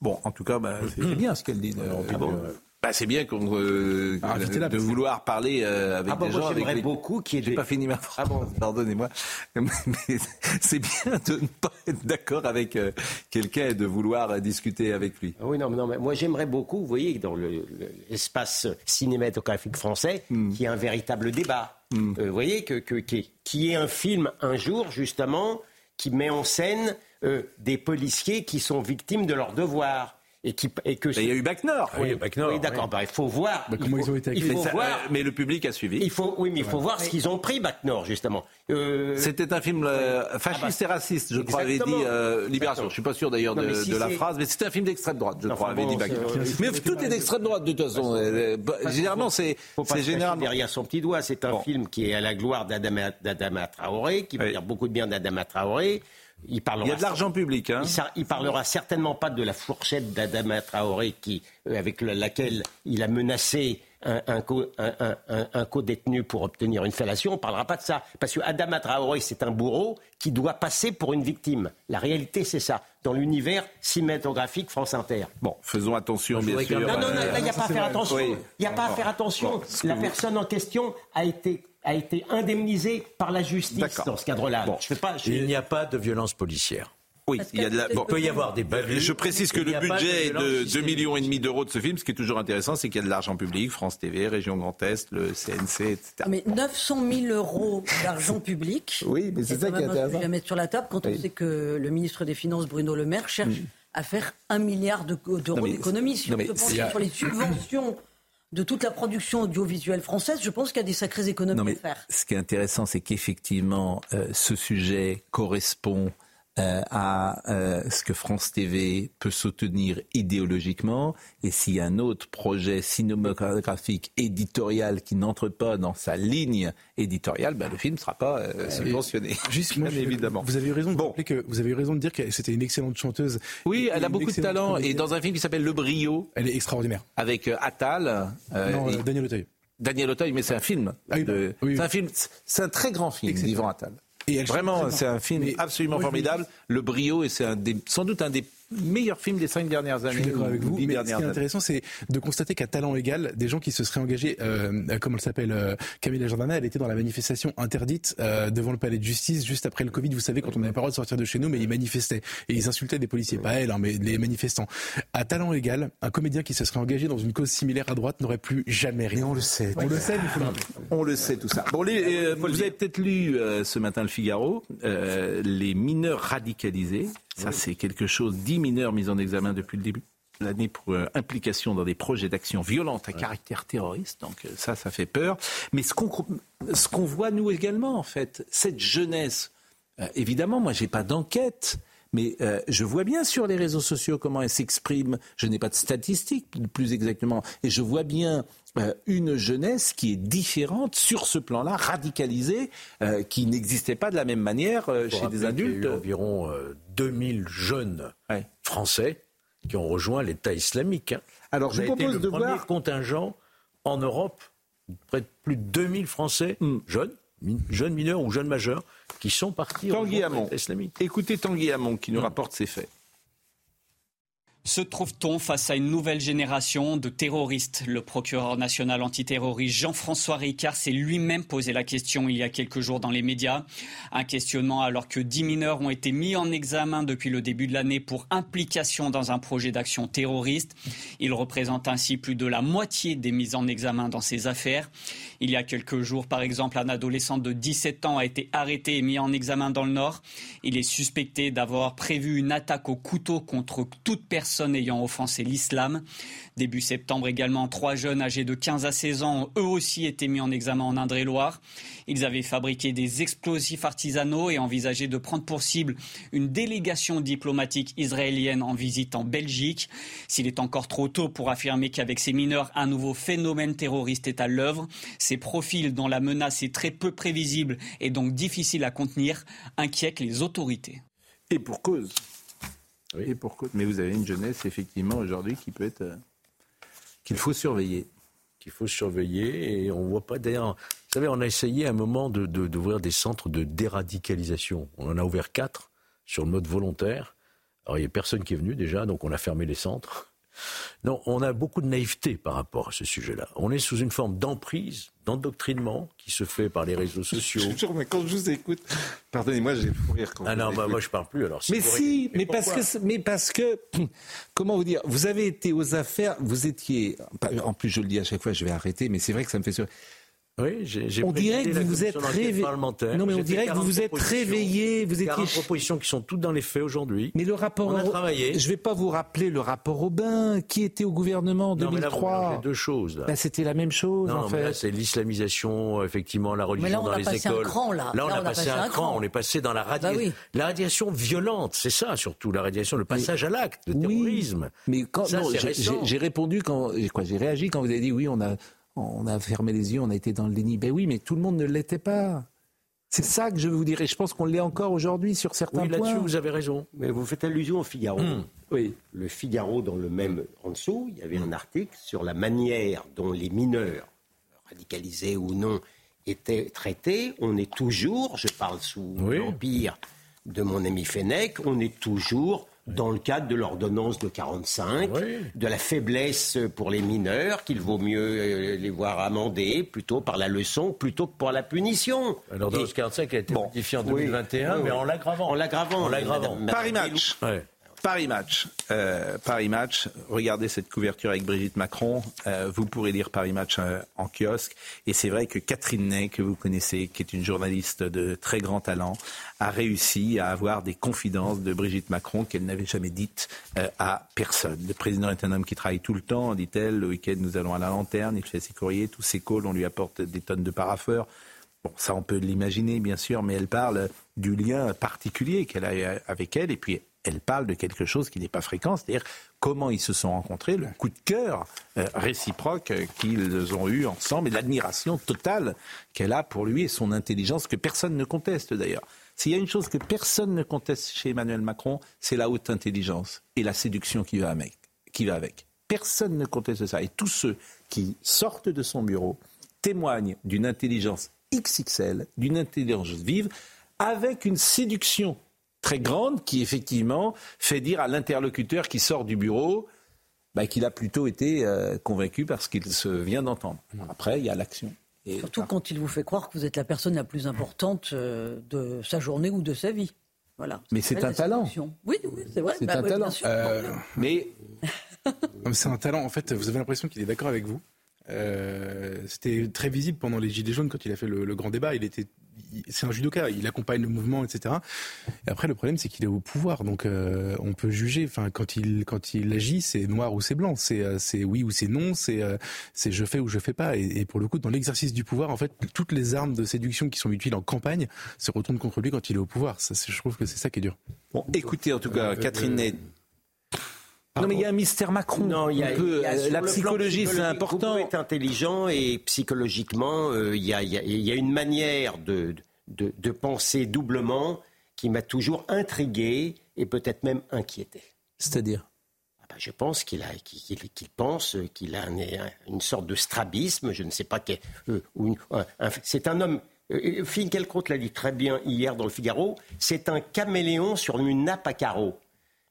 S1: Bon, en tout cas, bah, c'est bien ce qu'elle dit. euh, bon. Bah, c'est bien qu'on, euh,
S5: Ah,
S1: de vouloir parler euh, avec
S2: Ah bon,
S1: des gens.
S2: j'aimerais
S1: les-
S2: beaucoup qu'il y ait
S1: J'ai
S2: des-
S1: pas fini ma phrase. Pardonnez-moi. Mais c'est bien de ne pas être d'accord avec euh, quelqu'un et de vouloir discuter avec lui.
S2: Ah Oui, non, mais non, mais moi j'aimerais beaucoup, vous voyez, dans le- le- l'espace cinématographique français,
S1: Hmm.
S2: qu'il y ait un véritable débat. Euh, vous voyez, que, que, qu'il y ait- qu'il y ait un film un jour, justement, qui met en scène euh, des policiers qui sont victimes de leur devoir. Et, qui, et que
S1: Il y a eu Bac Nord.
S2: Oui,
S7: Bac Nord,
S2: oui, d'accord. bah, il faut voir.
S5: Bah, comment
S2: il faut,
S5: ils ont été
S2: il
S5: accueillis.
S2: faut
S1: Mais, ça-
S2: voir.
S1: mais le public a suivi.
S2: Il faut, oui, mais il faut voir ce qu'ils ont pris, Bac Nord, justement. Euh,
S1: C'était un film euh, fasciste et raciste, je crois, avait dit euh, Libération. Je suis pas sûr d'ailleurs de,
S2: si
S1: la phrase, mais c'était un film d'extrême droite, je crois, avait
S2: bon,
S1: dit Bac Nord.
S2: euh,
S1: Mais tout est d'extrême droite de toute façon. Bah, Généralement, c'est
S2: faut pas
S1: c'est
S2: se cacher
S1: généralement.
S2: derrière son petit doigt. C'est un film qui est à la gloire d'Adama Traoré, qui veut
S1: Oui.
S2: dire beaucoup de bien d'Adama Traoré. Il, parlera
S1: Il y a de l'argent public. Hein.
S2: il, il parlera certainement pas de la fourchette d'Adama Traoré qui, euh, avec le- laquelle il a menacé un, un, co- un- un- un- un co-détenu pour obtenir une fellation. On parlera pas de ça. Parce que Adama Traoré, c'est un bourreau qui doit passer pour une victime. La réalité, c'est ça. Dans l'univers cinématographique France Inter.
S1: Bon, faisons attention, bien sûr.
S2: Non, non, non, là, il n'y a pas à faire attention. Il n'y a pas à faire attention. La personne en question a été, a été indemnisée par la justice dans ce cadre-là.
S1: Bon.
S2: Je fais pas. je-
S7: Il n'y a pas de violence policière.
S1: Oui, il y a de la. Bon,
S7: Il peut y avoir des bavures.
S1: Je précise que le budget est de 2
S7: systémique.
S1: millions et demi d'euros de ce film. Ce qui est toujours intéressant, c'est qu'il y a de l'argent public, France TV, Région Grand Est, le CNC, etc.
S6: Ah, Mais 900 000 euros d'argent public.
S1: Oui, mais c'est ça qui est intéressant.
S6: à mettre sur la table quand
S1: Oui.
S6: on sait que le ministre des Finances, Bruno Le Maire, cherche à faire un milliard de- d'euros
S1: y a-
S6: sur les subventions de toute la production audiovisuelle française, je pense qu'il y a des sacrées économies
S1: Non, mais
S6: à faire.
S1: ce qui est intéressant, c'est qu'effectivement, euh, ce sujet correspond euh, à euh, ce que France TV peut soutenir idéologiquement. Et s'il y a un autre projet cinématographique éditorial qui n'entre pas dans sa ligne éditoriale, ben, le film ne sera pas euh, subventionné.
S5: Juste, moi,
S1: Bien évidemment.
S5: Vous avez eu raison de
S1: Bon.
S5: que vous avez eu raison de dire que c'était une excellente chanteuse.
S1: Oui, elle a beaucoup de talent. Et dans un film qui s'appelle Le Brio,
S5: Elle est extraordinaire.
S1: avec euh, Attal,
S5: non,
S1: et-
S5: Daniel Auteuil.
S1: Daniel Auteuil, mais c'est un film.
S5: Ah oui,
S1: de-
S5: oui, oui.
S1: C'est un film. C'est un très grand film
S5: Excellent.
S1: d'Yvan Attal. Vraiment, c'est un film absolument formidable. Le Brio, et c'est un des, sans doute un des meilleurs films des cinq dernières années.
S5: Je suis d'accord avec vous, mais ce qui est intéressant, c'est de constater qu'à talent égal, des gens qui se seraient engagés, euh, comme elle s'appelle, euh, Camille Jordana, elle était dans la manifestation interdite euh, devant le palais de justice juste après le Covid. Vous savez, quand on n'avait pas le droit de sortir de chez nous, mais ils manifestaient et ils insultaient des policiers, pas elle, hein, mais les manifestants. À talent égal, un comédien qui se serait engagé dans une cause similaire à droite n'aurait plus jamais rien.
S1: on le sait.
S5: On le sait, il faut le rappeler.
S1: On le sait tout ça. Bon, les, euh, vous avez peut-être lu euh, ce matin le Figaro, euh, les mineurs radicalisés. Ça, c'est quelque chose. Dix mineurs mis en examen depuis le début de l'année pour euh, implication dans des projets d'action violente à caractère terroriste. Donc euh, ça, ça fait peur. Mais ce qu'on ce qu'on voit nous également, en fait, cette jeunesse. euh, évidemment, moi, j'ai pas d'enquête. Mais euh, je vois bien sur les réseaux sociaux comment elle s'exprime. Je n'ai pas de statistiques plus exactement. Et je vois bien euh, une jeunesse qui est différente sur ce plan-là, radicalisée, euh, qui n'existait pas de la même manière chez des
S7: rappeler qu'il y a
S1: adultes.
S7: eu environ euh, 2000 jeunes français qui ont rejoint l'État islamique. hein.
S1: Alors, je vous
S7: été
S1: propose
S7: le
S1: de
S7: premier
S1: voir-
S7: contingent en Europe, près de plus de 2000 Français
S1: Hmm.
S7: jeunes, jeunes mineurs ou jeunes majeurs, qui sont partis
S1: Tanguy Hamon.
S7: islamique.
S1: Écoutez Tanguy Hamon qui nous rapporte ces faits.
S13: Se trouve-t-on face à une nouvelle génération de terroristes? Le procureur national antiterroriste Jean-François Ricard s'est lui-même posé la question il y a quelques jours dans les médias. Un questionnement alors que dix mineurs ont été mis en examen depuis le début de l'année pour implication dans un projet d'action terroriste. Ils représentent ainsi plus de la moitié des mises en examen dans ces affaires. Il y a quelques jours, par exemple, un adolescent de 17 ans a été arrêté et mis en examen dans le Nord. Il est suspecté d'avoir prévu une attaque au couteau contre toute personne ayant offensé l'islam. Début septembre également, trois jeunes âgés de 15 à 16 ans ont eux aussi été mis en examen en Indre-et-Loire. Ils avaient fabriqué des explosifs artisanaux et envisagé de prendre pour cible une délégation diplomatique israélienne en visite en Belgique. S'il est encore trop tôt pour affirmer qu'avec ces mineurs, un nouveau phénomène terroriste est à l'œuvre, ces profils dont la menace est très peu prévisible et donc difficile à contenir inquiètent les autorités.
S1: Et pour cause. Et pourquoi Mais vous avez une jeunesse, effectivement, aujourd'hui, qui peut être. Euh, qu'il faut surveiller.
S7: Qu'il faut surveiller. Et on voit pas. D'ailleurs, vous savez, on a essayé à un moment d'ouvrir de, des centres de déradicalisation. On en a ouvert quatre sur le mode volontaire. Alors, il n'y a personne qui est venu déjà, donc on a fermé les centres. Non, on a beaucoup de naïveté par rapport à ce sujet-là. On est sous une forme d'emprise, d'endoctrinement qui se fait par les réseaux sociaux.
S1: mais quand je vous écoute, pardonnez-moi, j'ai pour rire quand
S7: Ah non, bah, moi je parle plus alors.
S1: mais si, mais, parce que, mais parce que, comment vous dire, vous avez été aux affaires, vous étiez, en plus je le dis à chaque fois, je vais arrêter, mais c'est vrai que ça me fait sourire.
S7: Oui, j'ai
S1: On dirait que vous vous êtes réveillé. Non, mais on dirait que vous vous êtes réveillé. Vous étiez.
S7: propositions qui sont toutes dans les faits aujourd'hui.
S1: Mais le rapport. On a travaillé. Je ne vais pas vous rappeler le rapport Aubin qui était au gouvernement en 2003.
S7: Mais là, deux choses.
S1: Là. C'était la même chose.
S7: Non,
S1: en fait.
S7: là, c'est l'islamisation, effectivement, la religion dans les écoles.
S6: Un cran, là.
S7: là, on, a, passé, un, cran. On est passé dans la radiation. Bah la radiation violente, c'est ça surtout, la radiation, le passage à l'acte, le terrorisme.
S1: Mais quand j'ai répondu quand, quoi, j'ai réagi quand vous avez dit oui, on a on a fermé les yeux, on a été dans le déni. Ben oui, mais tout le monde ne l'était pas. C'est ça que je veux vous dire. Et je pense qu'on l'est encore aujourd'hui sur certains
S7: oui,
S1: points.
S7: là-dessus, vous avez raison.
S2: Mais vous faites allusion au Figaro.
S1: Hmm.
S2: Oui. Le Figaro, dans le même en dessous, il y avait un article sur la manière dont les mineurs, radicalisés ou non, étaient traités. On est toujours, je parle sous l'empire de mon ami Fenech, on est toujours dans le cadre de l'ordonnance de 45, de la faiblesse pour les mineurs, qu'il vaut mieux euh, les voir amender plutôt par la leçon plutôt que par la punition.
S7: L'ordonnance 45 a été modifiée en 2021, mais en l'aggravant.
S2: En l'aggravant. En
S7: l'aggravant.
S1: Paris Match. Paris Match. Euh, Paris Match. Regardez cette couverture avec Brigitte Macron. Euh, vous pourrez lire Paris Match euh, en kiosque. Et c'est vrai que Catherine Ney, que vous connaissez, qui est une journaliste de très grand talent, a réussi à avoir des confidences de Brigitte Macron qu'elle n'avait jamais dites à personne. Le président est un homme qui travaille tout le temps, dit-elle. Le week-end, nous allons à la lanterne. Il fait ses courriers, tous ses calls. On lui apporte des tonnes de paraffeurs. Bon, ça, on peut l'imaginer, bien sûr, mais elle parle du lien particulier qu'elle a avec elle. Et puis, elle parle de quelque chose qui n'est pas fréquent, c'est-à-dire comment ils se sont rencontrés, le coup de cœur euh, réciproque qu'ils ont eu ensemble et l'admiration totale qu'elle a pour lui et son intelligence que personne ne conteste d'ailleurs. S'il y a une chose que personne ne conteste chez Emmanuel Macron, c'est la haute intelligence et la séduction qui va avec. Qui va avec. Personne ne conteste ça. Et tous ceux qui sortent de son bureau témoignent d'une intelligence XXL, d'une intelligence vive, avec une séduction très grande qui effectivement fait dire à l'interlocuteur qui sort du bureau bah, qu'il a plutôt été euh, convaincu parce qu'il se vient d'entendre. Après, il y a l'action.
S6: Et Surtout quand il vous fait croire que vous êtes la personne la plus importante euh, de sa journée ou de sa vie. Voilà.
S1: Mais c'est un talent.
S6: Oui, oui c'est vrai.
S1: C'est bah un talent.
S5: Euh,
S1: mais
S5: c'est un talent. En fait, vous avez l'impression qu'il est d'accord avec vous. C'était très visible pendant les Gilets jaunes quand il a fait le, le grand débat. Il était c'est un judoka, il accompagne le mouvement, etc. Et après, le problème, c'est qu'il est au pouvoir, donc euh, on peut juger. Enfin, quand il quand il agit, c'est noir ou c'est blanc, c'est euh, c'est oui ou c'est non, c'est euh, c'est je fais ou je fais pas. Et, pour le coup, dans l'exercice du pouvoir, en fait, toutes les armes de séduction qui sont utiles en campagne se retournent contre lui quand il est au pouvoir. Ça, je trouve que c'est ça qui est dur.
S1: Bon, écoutez, en tout cas, Catherine Non, mais il y a un mystère Macron.
S2: Non, il y a,
S1: la psychologie, c'est important.
S2: est intelligent et psychologiquement, il, y a, une manière de, de, penser doublement qui m'a toujours intrigué et peut-être même inquiété.
S1: C'est-à-dire?
S2: Ah ben, Je pense qu'il pense qu'il a une, sorte de strabisme, je ne sais pas. Euh, c'est un homme. Euh, Finkielkraut l'a dit très bien hier dans le Figaro. C'est un caméléon sur une nappe à carreaux.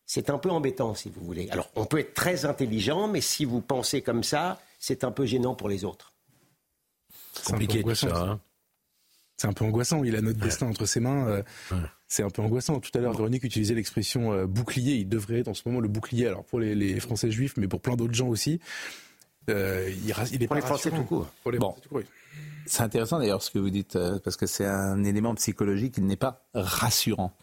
S2: C'est un peu embêtant, si vous voulez. Alors, on peut être très intelligent, mais si vous pensez comme ça, c'est un peu gênant pour les autres.
S5: C'est compliqué tout ça. Hein. C'est un peu angoissant. Il a notre destin entre ses mains. Euh, c'est un peu angoissant. Tout à l'heure, Véronique utilisait l'expression euh, bouclier. Il devrait être en ce moment le bouclier. Alors pour les, Français juifs, mais pour plein d'autres gens aussi. Euh, il, il, est
S2: pour les Français tout court.
S1: Pour les Français tout court. C'est intéressant d'ailleurs ce que vous dites, parce que c'est un élément psychologique qui n'est pas rassurant.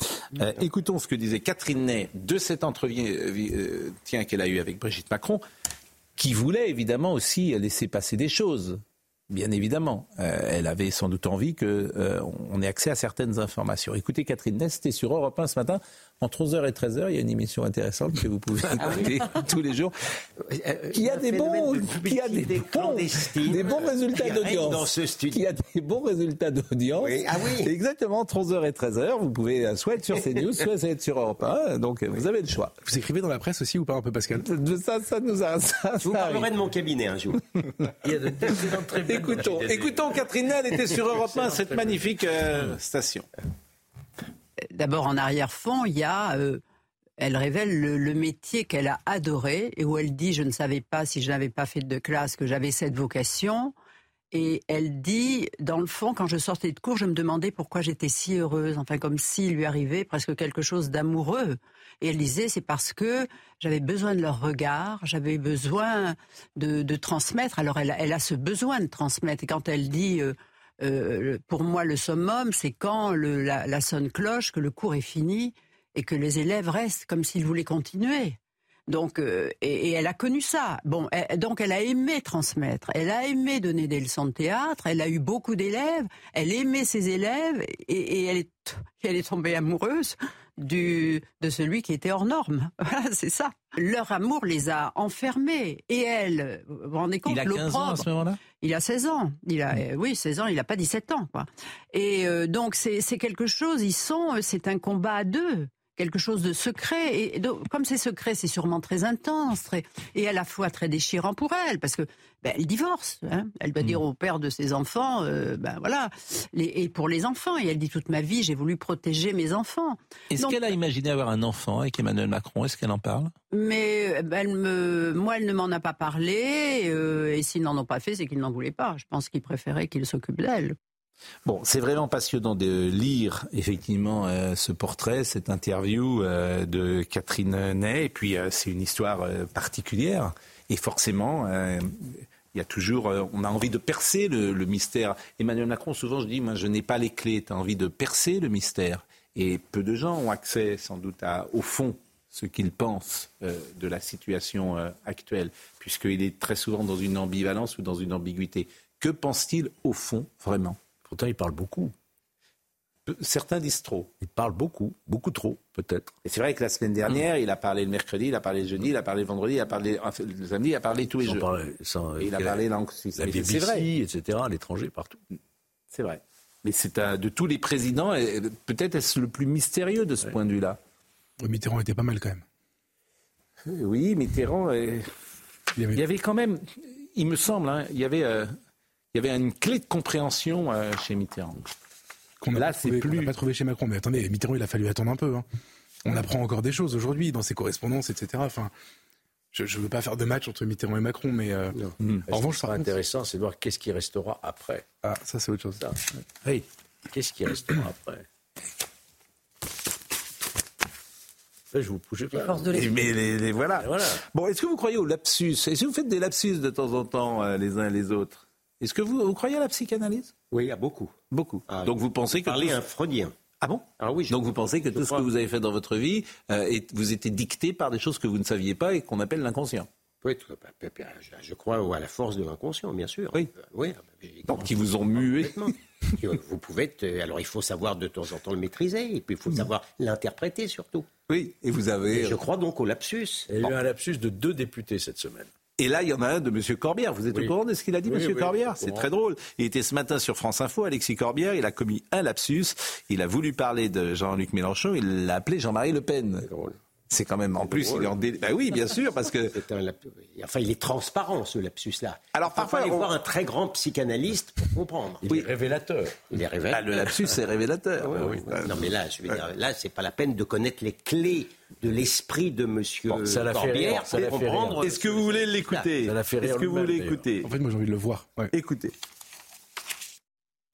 S1: écoutons ce que disait Catherine Ney de cet entretien qu'elle a eu avec Brigitte Macron, qui voulait évidemment aussi laisser passer des choses. Bien évidemment, euh, elle avait sans doute envie qu'on euh, ait accès à certaines informations. Écoutez, Catherine Nest, c'était sur Europe 1 ce matin, entre 11h et 13h, il y a une émission intéressante que vous pouvez ah écouter tous les jours, euh, qui a des bons, qui a des bons, des bons résultats d'audience.
S2: Dans ce studio.
S1: Qui a des bons résultats d'audience.
S2: Ah oui.
S1: Exactement, entre 11h et 13h, vous pouvez soit être sur CNews, soit être sur Europe 1, donc vous avez le choix.
S5: Vous écrivez dans la presse aussi ou pas un peu, Pascal?
S1: Ça, ça nous a... Ça,
S2: Je vous parlerai de mon cabinet un jour.
S1: il y a de très Écoutons, écoutons Catherine Nell était sur Europe 1, cette magnifique euh, station.
S14: D'abord, en arrière-fond, il y a. Euh, elle révèle le, métier qu'elle a adoré et où elle dit Je ne savais pas si je n'avais pas fait de classe que j'avais cette vocation. Et elle dit, dans le fond, quand je sortais de cours, je me demandais pourquoi j'étais si heureuse, enfin comme s'il lui arrivait presque quelque chose d'amoureux. Et elle disait, c'est parce que j'avais besoin de leur regard, j'avais besoin de, transmettre. Alors elle, a ce besoin de transmettre. Et quand elle dit, euh, euh, pour moi, le summum, c'est quand la, sonne cloche, que le cours est fini et que les élèves restent comme s'ils voulaient continuer. Donc, euh, et, elle a connu ça. Bon, donc elle a aimé transmettre, elle a aimé donner des leçons de théâtre, elle a eu beaucoup d'élèves, elle aimait ses élèves et, elle, est, elle est tombée amoureuse du, de celui qui était hors norme. Voilà, c'est ça. Leur amour les a enfermés. Et elle, vous vous rendez compte,
S1: Il a 15 ans à ce moment-là?
S14: Il a 16 ans. Il a, euh, oui, 16 ans, il n'a pas 17 ans. Quoi. Et euh, donc, c'est quelque chose, ils sont, euh, c'est un combat à deux quelque chose de secret. Et donc, comme c'est secret, c'est sûrement très intense, très, et à la fois très déchirant pour elle, parce que ben, elle divorce. Hein. Elle doit dire mm. au père de ses enfants, euh, ben voilà, et pour les enfants. Et elle dit toute ma vie, j'ai voulu protéger mes enfants.
S1: Est-ce qu'elle a imaginé avoir un enfant avec Emmanuel Macron? Est-ce qu'elle en parle?
S14: Mais ben, elle me, moi, elle ne m'en a pas parlé. Euh, et s'ils n'en ont pas fait, c'est qu'ils n'en voulaient pas. Je pense qu'ils préféraient qu'il s'occupe d'elle.
S1: C'est vraiment passionnant de lire effectivement euh, ce portrait, cette interview euh, de Catherine Ney. Et puis euh, c'est une histoire particulière. Et forcément, il y a toujours, on a envie de percer le, mystère. Emmanuel Macron, souvent, je dis, moi, je n'ai pas les clés. Tu as envie de percer le mystère. Et peu de gens ont accès, sans doute, à, au fond, ce qu'ils pensent de la situation actuelle, puisqu'il est très souvent dans une ambivalence ou dans une ambiguïté. Que pense-t-il au fond, vraiment?
S7: Pourtant, il parle beaucoup.
S1: Certains disent trop.
S7: Il parle beaucoup, beaucoup trop, peut-être.
S1: Et c'est vrai que la semaine dernière, il a parlé le mercredi, il a parlé le jeudi, il a parlé le vendredi, il a parlé le samedi, il a parlé tous les jours. il a parlé langue suisse.
S7: La BBC, vrai. etc., à l'étranger, partout.
S1: C'est vrai. Mais c'est de tous les présidents, peut-être est-ce le plus mystérieux de ce point de vue-là.
S5: Mitterrand était pas mal quand même.
S1: Euh, oui, Mitterrand. il, y avait... quand même, il me semble, hein, il y avait euh, il y avait une clé de compréhension euh, chez Mitterrand.
S5: Qu'on Là, c'est plus. pas trouvé chez Macron. Mais attendez, Mitterrand, il a fallu attendre un peu. Hein. On apprend encore des choses aujourd'hui dans ses correspondances, etc. Enfin, je ne veux pas faire de match entre Mitterrand et Macron, mais euh,
S7: hmm. en revanche, ce intéressant, c'est de voir qu'est-ce qui restera après.
S5: Ah, ça, c'est autre chose.
S7: Oui. Qu'est-ce qui restera après? Je vous pousse pas.
S1: mais les, voilà. Bon, est-ce que vous croyez au lapsus? Est-ce que vous faites des lapsus de temps en temps euh, les uns et les autres? Est-ce que vous, croyez à la psychanalyse?
S2: Oui, il y a beaucoup.
S1: Beaucoup. Ah, Donc vous pensez que...
S2: Parler un freudien.
S1: Ah bon?
S2: Ah oui,
S1: Donc vous pensez que tout ce que vous avez fait dans votre vie, euh, vous était dicté par des choses que vous ne saviez pas et qu'on appelle l'inconscient?
S2: Oui, je crois à la force de l'inconscient, bien sûr.
S1: Oui. oui Donc, qui vous ont mué.
S2: Vous pouvez être, alors il faut savoir de temps en temps le maîtriser, et puis il faut savoir l'interpréter surtout.
S1: Oui, et vous avez.
S2: je crois donc au lapsus.
S7: Il y a eu un lapsus de deux députés cette semaine.
S1: Et là, il y en a un de M. Corbière. Vous êtes au courant de ce qu'il a dit, M. Corbière C'est très drôle. Il était ce matin sur France Info, Alexis Corbière. Il a commis un lapsus. Il a voulu parler de Jean-Luc Mélenchon. Il l'a appelé Jean-Marie Le Pen. C'est quand même en plus, il est en dé... bah oui, bien sûr, parce que
S2: C'est un lap- Enfin, il est transparent ce lapsus-là.
S1: Alors, parfois,
S2: il faut
S1: on-
S2: aller voir un très grand psychanalyste pour comprendre.
S7: Il est révélateur.
S2: Il est
S1: Ah,
S2: révélateur.
S1: le lapsus est révélateur.
S2: Oui, oui. Non, mais là, je veux dire, là, c'est pas la peine de connaître les clés de l'esprit de Monsieur
S7: Bon, ça l'a fait
S2: Corbière
S7: rire, ça
S2: pour
S7: l'a fait rire.
S2: comprendre.
S1: Est-ce que vous voulez l'écouter
S7: Ça l'a fait rire
S1: Est-ce que vous voulez écouter
S5: En fait, moi j'ai envie de le voir. Ouais.
S1: Écoutez.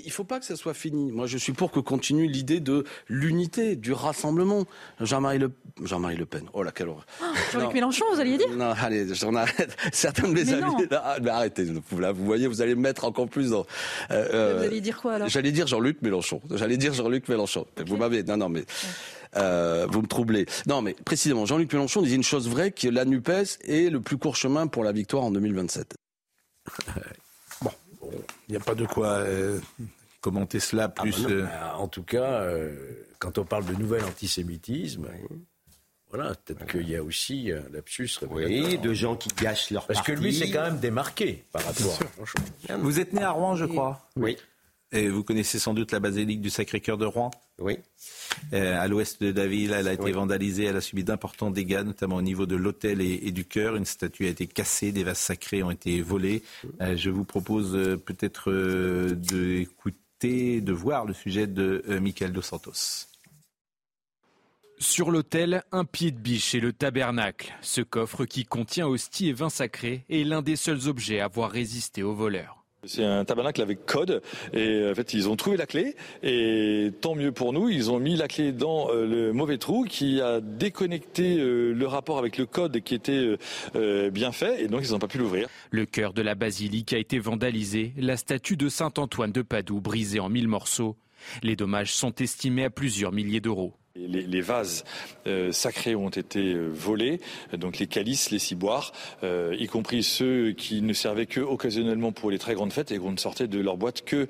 S15: Il faut pas que ça soit fini. Moi, je suis pour que continue l'idée de l'unité, du rassemblement. Jean-Marie Le... Jean-Marie Le Pen. Oh là, quelle horreur.
S16: Jean-Luc. Mélenchon, vous alliez dire?
S15: Non, allez, j'en arrête. Certains de mes
S16: Mais
S15: amis,
S16: non.
S15: là, mais arrêtez. Vous, là, vous voyez, vous allez me mettre encore plus dans. euh, euh,
S16: Vous alliez dire quoi alors?
S15: J'allais dire Jean-Luc Mélenchon. J'allais dire Jean-Luc Mélenchon. Vous m'avez. Non, non, mais. euh, vous me troublez. Non, mais précisément, Jean-Luc Mélenchon disait une chose vraie que la NUPES est le plus court chemin pour la victoire en 2027.
S1: Il n'y a pas de quoi euh, commenter cela
S7: Ah,
S1: plus.
S7: bah non,
S1: euh,
S7: bah, en tout cas, euh, quand on parle de nouvel antisémitisme, voilà, peut-être qu'il y a aussi un lapsus
S2: Oui, de gens qui gâchent leur
S7: Parce que lui, c'est quand même démarqué par rapport. Franchement.
S1: Vous êtes né à Rouen, je crois.
S2: Oui.
S1: Et vous connaissez sans doute la basilique du Sacré-Cœur de Rouen?
S2: Oui.
S1: Euh, à l'ouest de la ville, elle a été
S2: Oui.
S1: vandalisée, elle a subi d'importants dégâts, notamment au niveau de l'autel et, et du chœur. Une statue a été cassée, des vases sacrés ont été volés. Euh, je vous propose euh, peut-être euh, d'écouter, de voir le sujet de euh, Michael Dos Santos.
S17: Sur l'autel, un pied de biche et le tabernacle. Ce coffre qui contient hostie et vin sacré est l'un des seuls objets à avoir résisté aux voleurs.
S18: C'est un tabernacle avec code et en fait ils ont trouvé la clé et tant mieux pour nous, ils ont mis la clé dans euh, le mauvais trou qui a déconnecté euh, le rapport avec le code qui était euh, euh, bien fait et donc ils n'ont pas pu l'ouvrir.
S17: Le cœur de la basilique a été vandalisé, la statue de Saint Antoine de Padoue brisée en mille morceaux. Les dommages sont estimés à plusieurs milliers d'euros.
S18: Les, vases euh, sacrés ont été euh, volés, donc les calices, les ciboires, euh, y compris ceux qui ne servaient que occasionnellement pour les très grandes fêtes et qu'on ne sortait de leur boîte que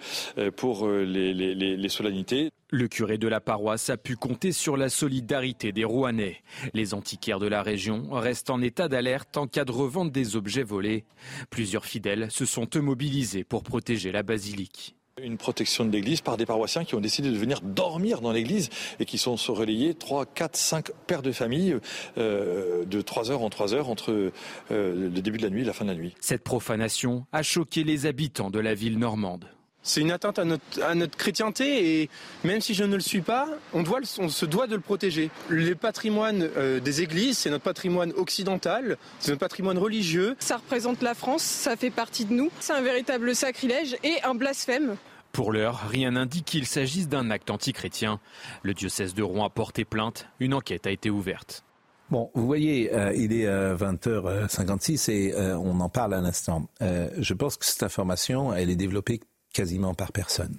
S18: pour les solennités.
S17: Le curé de la paroisse a pu compter sur la solidarité des Rouennais. Les antiquaires de la région restent en état d'alerte en cas de revente des objets volés. Plusieurs fidèles se sont eux mobilisés pour protéger la basilique.
S18: Une protection de l'église par des paroissiens qui ont décidé de venir dormir dans l'église et qui sont se relayés 3, 4, 5 pères de famille euh, de 3 heures en 3 heures entre euh, le début de la nuit et la fin de la nuit.
S17: Cette profanation a choqué les habitants de la ville normande.
S19: C'est une atteinte à notre, à notre chrétienté et même si je ne le suis pas, on, doit le- on se doit de le protéger. Le patrimoine euh, des églises, c'est notre patrimoine occidental, c'est notre patrimoine religieux.
S16: Ça représente la France, ça fait partie de nous. C'est un véritable sacrilège et un blasphème.
S17: Pour l'heure, rien n'indique qu'il s'agisse d'un acte antichrétien. Le diocèse de Rouen a porté plainte. Une enquête a été ouverte.
S1: Bon, vous voyez, euh, il est euh, 20h56 et euh, on en parle à l'instant. Euh, je pense que cette information, elle est développée quasiment par personne.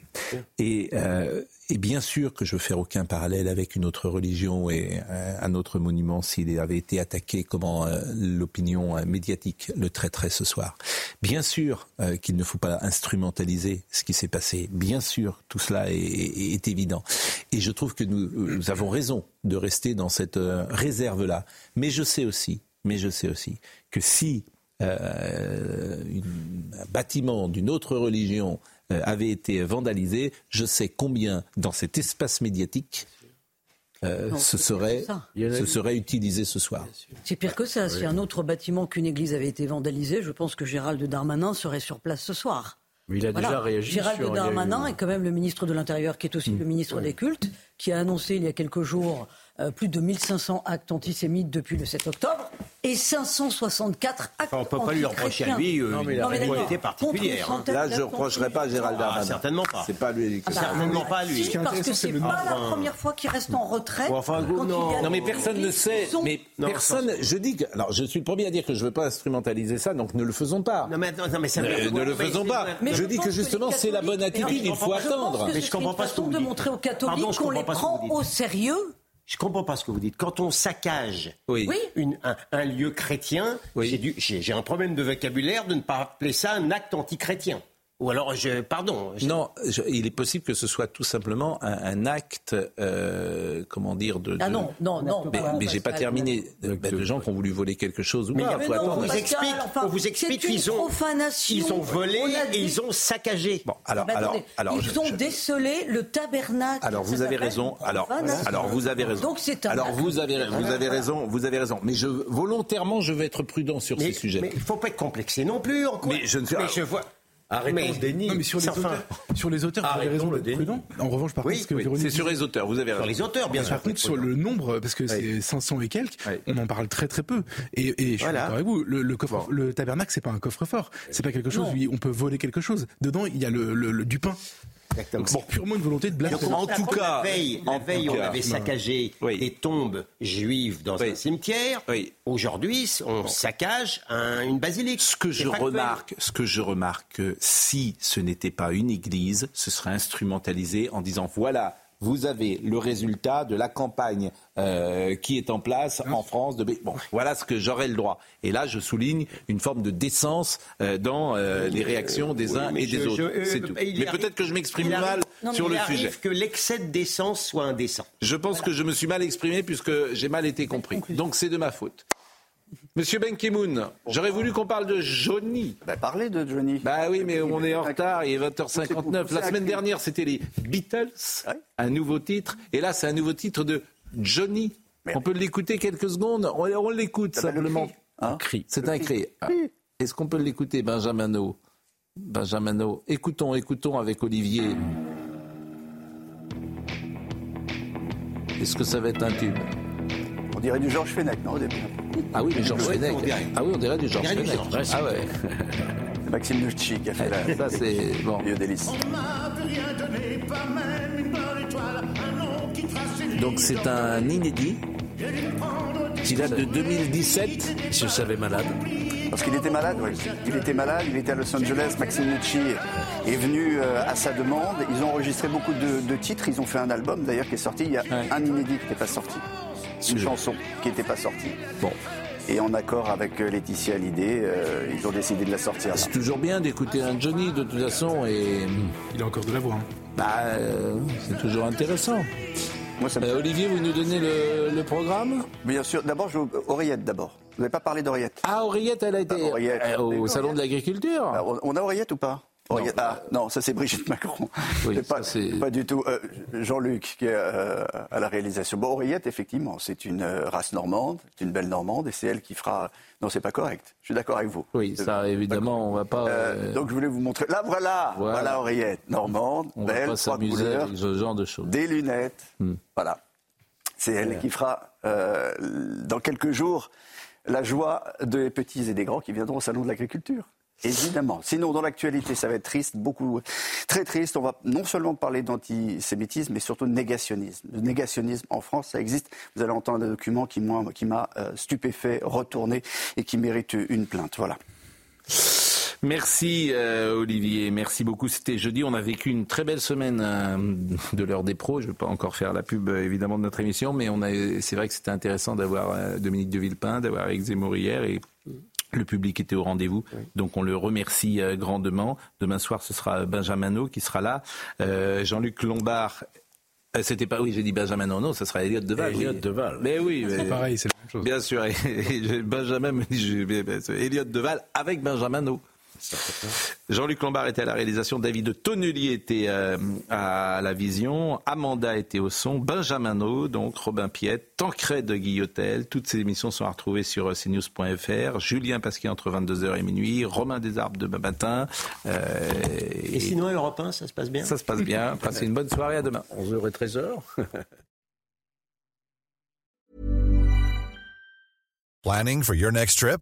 S1: Et, euh, et bien sûr que je veux faire aucun parallèle avec une autre religion et euh, un autre monument s'il avait été attaqué, comment euh, l'opinion euh, médiatique le traiterait ce soir. Bien sûr qu'il ne faut pas instrumentaliser ce qui s'est passé. Bien sûr, tout cela est, est- est évident. Et je trouve que nous, nous avons raison de rester dans cette réserve-là. Mais je sais aussi, mais je sais aussi que si euh, une- un bâtiment d'une autre religion avait été vandalisé, je sais combien dans cet espace médiatique euh,
S6: Non,
S1: ce serait,
S6: ça.
S1: ce serait utilisé ce soir.
S6: C'est pire que ça. Si un autre bâtiment qu'une église avait été vandalisé, je pense que Gérald Darmanin serait sur place ce soir.
S7: Mais il a
S6: Voilà.
S7: déjà réagi
S6: Gérald
S7: sur... eu-
S6: Darmanin est quand même le ministre de l'Intérieur, qui est aussi le ministre des Cultes, qui a annoncé il y a quelques jours euh, plus de 1500 actes antisémites depuis le 7 octobre et 564 actes
S2: Enfin, on peut pas lui reprocher à lui euh,
S6: Non, mais
S2: réalité
S6: Contre
S2: particulière. hein.
S1: Là, je ne reprocherai pas à Gérald
S2: Ah,
S1: Darmanin.
S2: certainement pas.
S1: C'est pas lui.
S6: Ah bah,
S2: Certainement pas lui.
S6: Si, parce que c'est pas la première fois qu'il reste en retrait.
S2: Bon, enfin, non.
S1: Non mais personne ne sait. Mais
S2: Non,
S1: personne. Je dis que. Alors je suis le premier à dire que je ne veux pas instrumentaliser ça, donc ne le faisons pas.
S2: Non, mais, non, mais ça
S1: Ne, ne le faisons pas.
S6: Mais
S1: je dis que justement c'est la bonne attitude. Il faut attendre.
S2: Mais je comprends pas ce que vous
S6: de
S2: dites.
S6: montrer aux catholiques qu'on les
S2: pas ce que vous
S6: prend
S2: dites.
S6: au sérieux.
S2: Je comprends pas ce que vous dites. Quand on saccage
S1: Oui.
S6: Oui.
S2: une- un, un lieu chrétien,
S1: Oui.
S2: j'ai un problème de vocabulaire de ne pas appeler ça un acte antichrétien. Ou alors, je, pardon. je-
S1: Non, je- il est possible que ce soit tout simplement un, un acte, euh, comment dire, de.
S6: Ah
S1: de-
S6: non, non, non.
S1: Mais, mais j'ai pas terminé. Euh, ben, de gens qui ont voulu voler quelque chose ou
S2: Mais
S1: pas. faut
S2: on
S1: attendre.
S2: vous
S6: Pascal,
S2: explique,
S6: enfin,
S2: on vous explique
S6: c'est une
S2: qu'ils ont,
S6: profanation.
S2: ils ont volé
S6: On
S2: et ils ont saccagé.
S1: Bon, alors, alors,
S6: attendez,
S1: alors,
S6: ils
S1: je-
S6: ont
S1: je-
S6: décelé le tabernacle.
S1: Alors vous avez raison. Alors, alors vous avez raison.
S6: Donc c'est un
S1: Alors
S6: acte.
S1: vous avez vous avez raison. Vous avez raison. Mais je volontairement je vais être prudent sur
S2: Mais,
S1: ces sujets.
S2: mais il faut pas être complexé non plus.
S1: Mais je ne sais-
S2: Mais je vois.
S15: Arrêtons
S2: Mais-
S15: ce déni.
S5: Non, mais sur les
S2: Enfin,
S5: auteurs, sur les auteurs, vous avez raison
S15: le
S5: d'être prudent. En revanche, par
S2: Oui,
S5: contre, ce que
S1: Oui, c'est sur les auteurs. Vous avez
S2: Sur
S1: raison.
S2: les auteurs, bien sûr.
S5: Par contre, sur le nombre, parce que c'est 500 et quelques, on en parle très très peu. Et, et je suis
S2: Voilà.
S5: d'accord avec vous, le, le, coffre, le tabernacle, c'est pas un coffre-fort. C'est pas quelque chose où on peut voler quelque chose. Dedans, il y a le, le- le- du pain.
S2: Exactement.
S5: Donc c'est purement une volonté de blague.
S1: En tout cas,
S2: la veille,
S1: en
S2: la veille on
S1: cas,
S2: avait saccagé
S1: Oui.
S2: des tombes juives dans
S1: Oui.
S2: un cimetière.
S1: Oui.
S2: Aujourd'hui, on saccage un- une basilique.
S1: Ce que je
S2: factuel.
S1: remarque, ce que je remarque, que si ce n'était pas une église, ce serait instrumentalisé en disant voilà, vous avez le résultat de la campagne euh, qui est en place en France. De... Bon, voilà ce que j'aurais le droit. Et là, je souligne une forme de décence euh, dans euh, les réactions des
S2: Oui,
S1: uns et des
S2: je-
S1: autres.
S2: je- euh,
S1: tout. Mais
S2: arrive-
S1: peut-être que je m'exprime
S2: arrive-
S1: mal
S2: non,
S1: sur
S2: il
S1: le
S2: arrive
S1: sujet.
S2: que l'excès de décence soit indécent.
S1: Je pense que je me suis mal exprimé puisque j'ai mal été compris. Donc c'est de ma faute. Monsieur Ben Ki-moon, j'aurais voulu qu'on parle de Johnny.
S20: Bah, parlez de Johnny.
S1: Bah oui, mais on est en retard, il est 20h59.
S20: Poussez
S1: La semaine dernière, c'était les Beatles, un nouveau titre. Et là, c'est un nouveau titre de Johnny. On peut l'écouter quelques secondes? On, on l'écoute
S20: le
S1: simplement.
S20: hein?
S1: Un cri. C'est un
S20: cri.
S1: Ah. Est-ce qu'on peut l'écouter, Benjamino Benjamino. Écoutons, écoutons avec Olivier. Est-ce que ça va être un tube?
S20: Dirait du Georges Fenech, non, au début
S1: Ah oui, mais Georges
S20: Ouais,
S1: Fenech.
S20: on.
S1: Ah oui, on dirait du Georges
S20: du
S1: Fenech.
S20: Georges.
S1: Ah ouais.
S20: Maxime Nucci qui a fait la...
S1: Ça, c'est bon.
S20: Vieux délice.
S1: Donc c'est un inédit qui date de 2017.
S7: Je savais malade.
S20: Parce qu'il était malade, oui. Il était malade, il était à Los Angeles. Maxime Nucci est venu euh, à sa demande. Ils ont enregistré beaucoup de, de titres. Ils ont fait un album, d'ailleurs, qui est sorti. Il y a un inédit qui n'était pas sorti. Une chanson qui n'était pas sortie.
S1: Bon.
S20: Et en accord avec euh, Laetitia Hallyday, euh, ils ont décidé de la sortir.
S1: C'est toujours bien d'écouter un Johnny de toute façon et
S5: Il a encore de la voix. hein.
S1: bah euh, c'est toujours intéressant.
S20: Moi, ça me-
S1: Euh, Olivier, vous nous donnez le, le programme?
S20: Bien sûr. D'abord, je... Oreillette, d'abord. Vous n'avez pas parlé d'Oreillette
S1: Ah, Oreillette, elle a été
S20: Ah, Oreillette.
S1: euh, au salon de l'agriculture.
S20: Ah, on- On a Oreillette ou pas? Oreillette- Ah, non, ça c'est Brigitte Macron.
S1: Oui,
S20: C'est pas, pas du tout. euh, Jean-Luc qui est euh, à la réalisation. Bon, Oreillette, effectivement, c'est une euh, race normande, c'est une belle normande, et c'est elle qui fera. Non, c'est pas correct. Je suis d'accord avec vous.
S1: Oui, ça évidemment, on va pas.
S20: Euh, donc je voulais vous montrer. Là, voilà,
S1: Voilà.
S20: voilà, normande,
S1: on va
S20: belle,
S1: pas
S20: trois
S1: s'amuser
S20: couleurs,
S1: avec ce genre de choses.
S20: des lunettes.
S1: Hmm.
S20: Voilà. C'est elle qui fera dans quelques jours la joie des petits et des grands qui viendront au salon de l'agriculture. Évidemment. Sinon, dans l'actualité, ça va être triste, beaucoup, très triste. On va non seulement parler d'antisémitisme, mais surtout de négationnisme. Le négationnisme en France, ça existe. Vous allez entendre un document qui, m'a euh, stupéfait, retourné et qui mérite une plainte. Voilà.
S1: Merci euh, Olivier, merci beaucoup. C'était jeudi, on a vécu une très belle semaine euh, de l'heure des pros. Je ne vais pas encore faire la pub évidemment de notre émission, mais c'est vrai que c'était intéressant d'avoir Dominique de Villepin, d'avoir Eric Zemmour hier et le public était au rendez-vous, donc on le remercie euh, grandement. Demain soir, ce sera Benjamin qui sera là. Euh, Jean-Luc Lombard. euh, C'était pas, oui, j'ai dit Benjamin, non, non, ça sera Elliot Deval.
S7: Elliot
S1: oui.
S7: Deval.
S1: Mais oui,
S5: C'est
S1: mais-
S5: pareil, c'est la même chose.
S1: Bien sûr, et- Benjamin me dit, Elliot Deval avec Benjamin No. Jean-Luc Lombard était à la réalisation, David Tonnelier était euh, à la vision, Amanda était au son, Benjamin No, donc Robin Piette, Tancred de Guillotel. Toutes ces émissions sont à retrouver sur euh, cnews.fr. Julien Pasquier entre 22h et minuit, Romain Desarbes demain matin. Euh,
S2: Et sinon, Europe 1, ça se passe bien?
S1: Ça se passe bien. Passez une bonne soirée à demain.
S7: 11h et 13h.
S21: Planning for your next trip?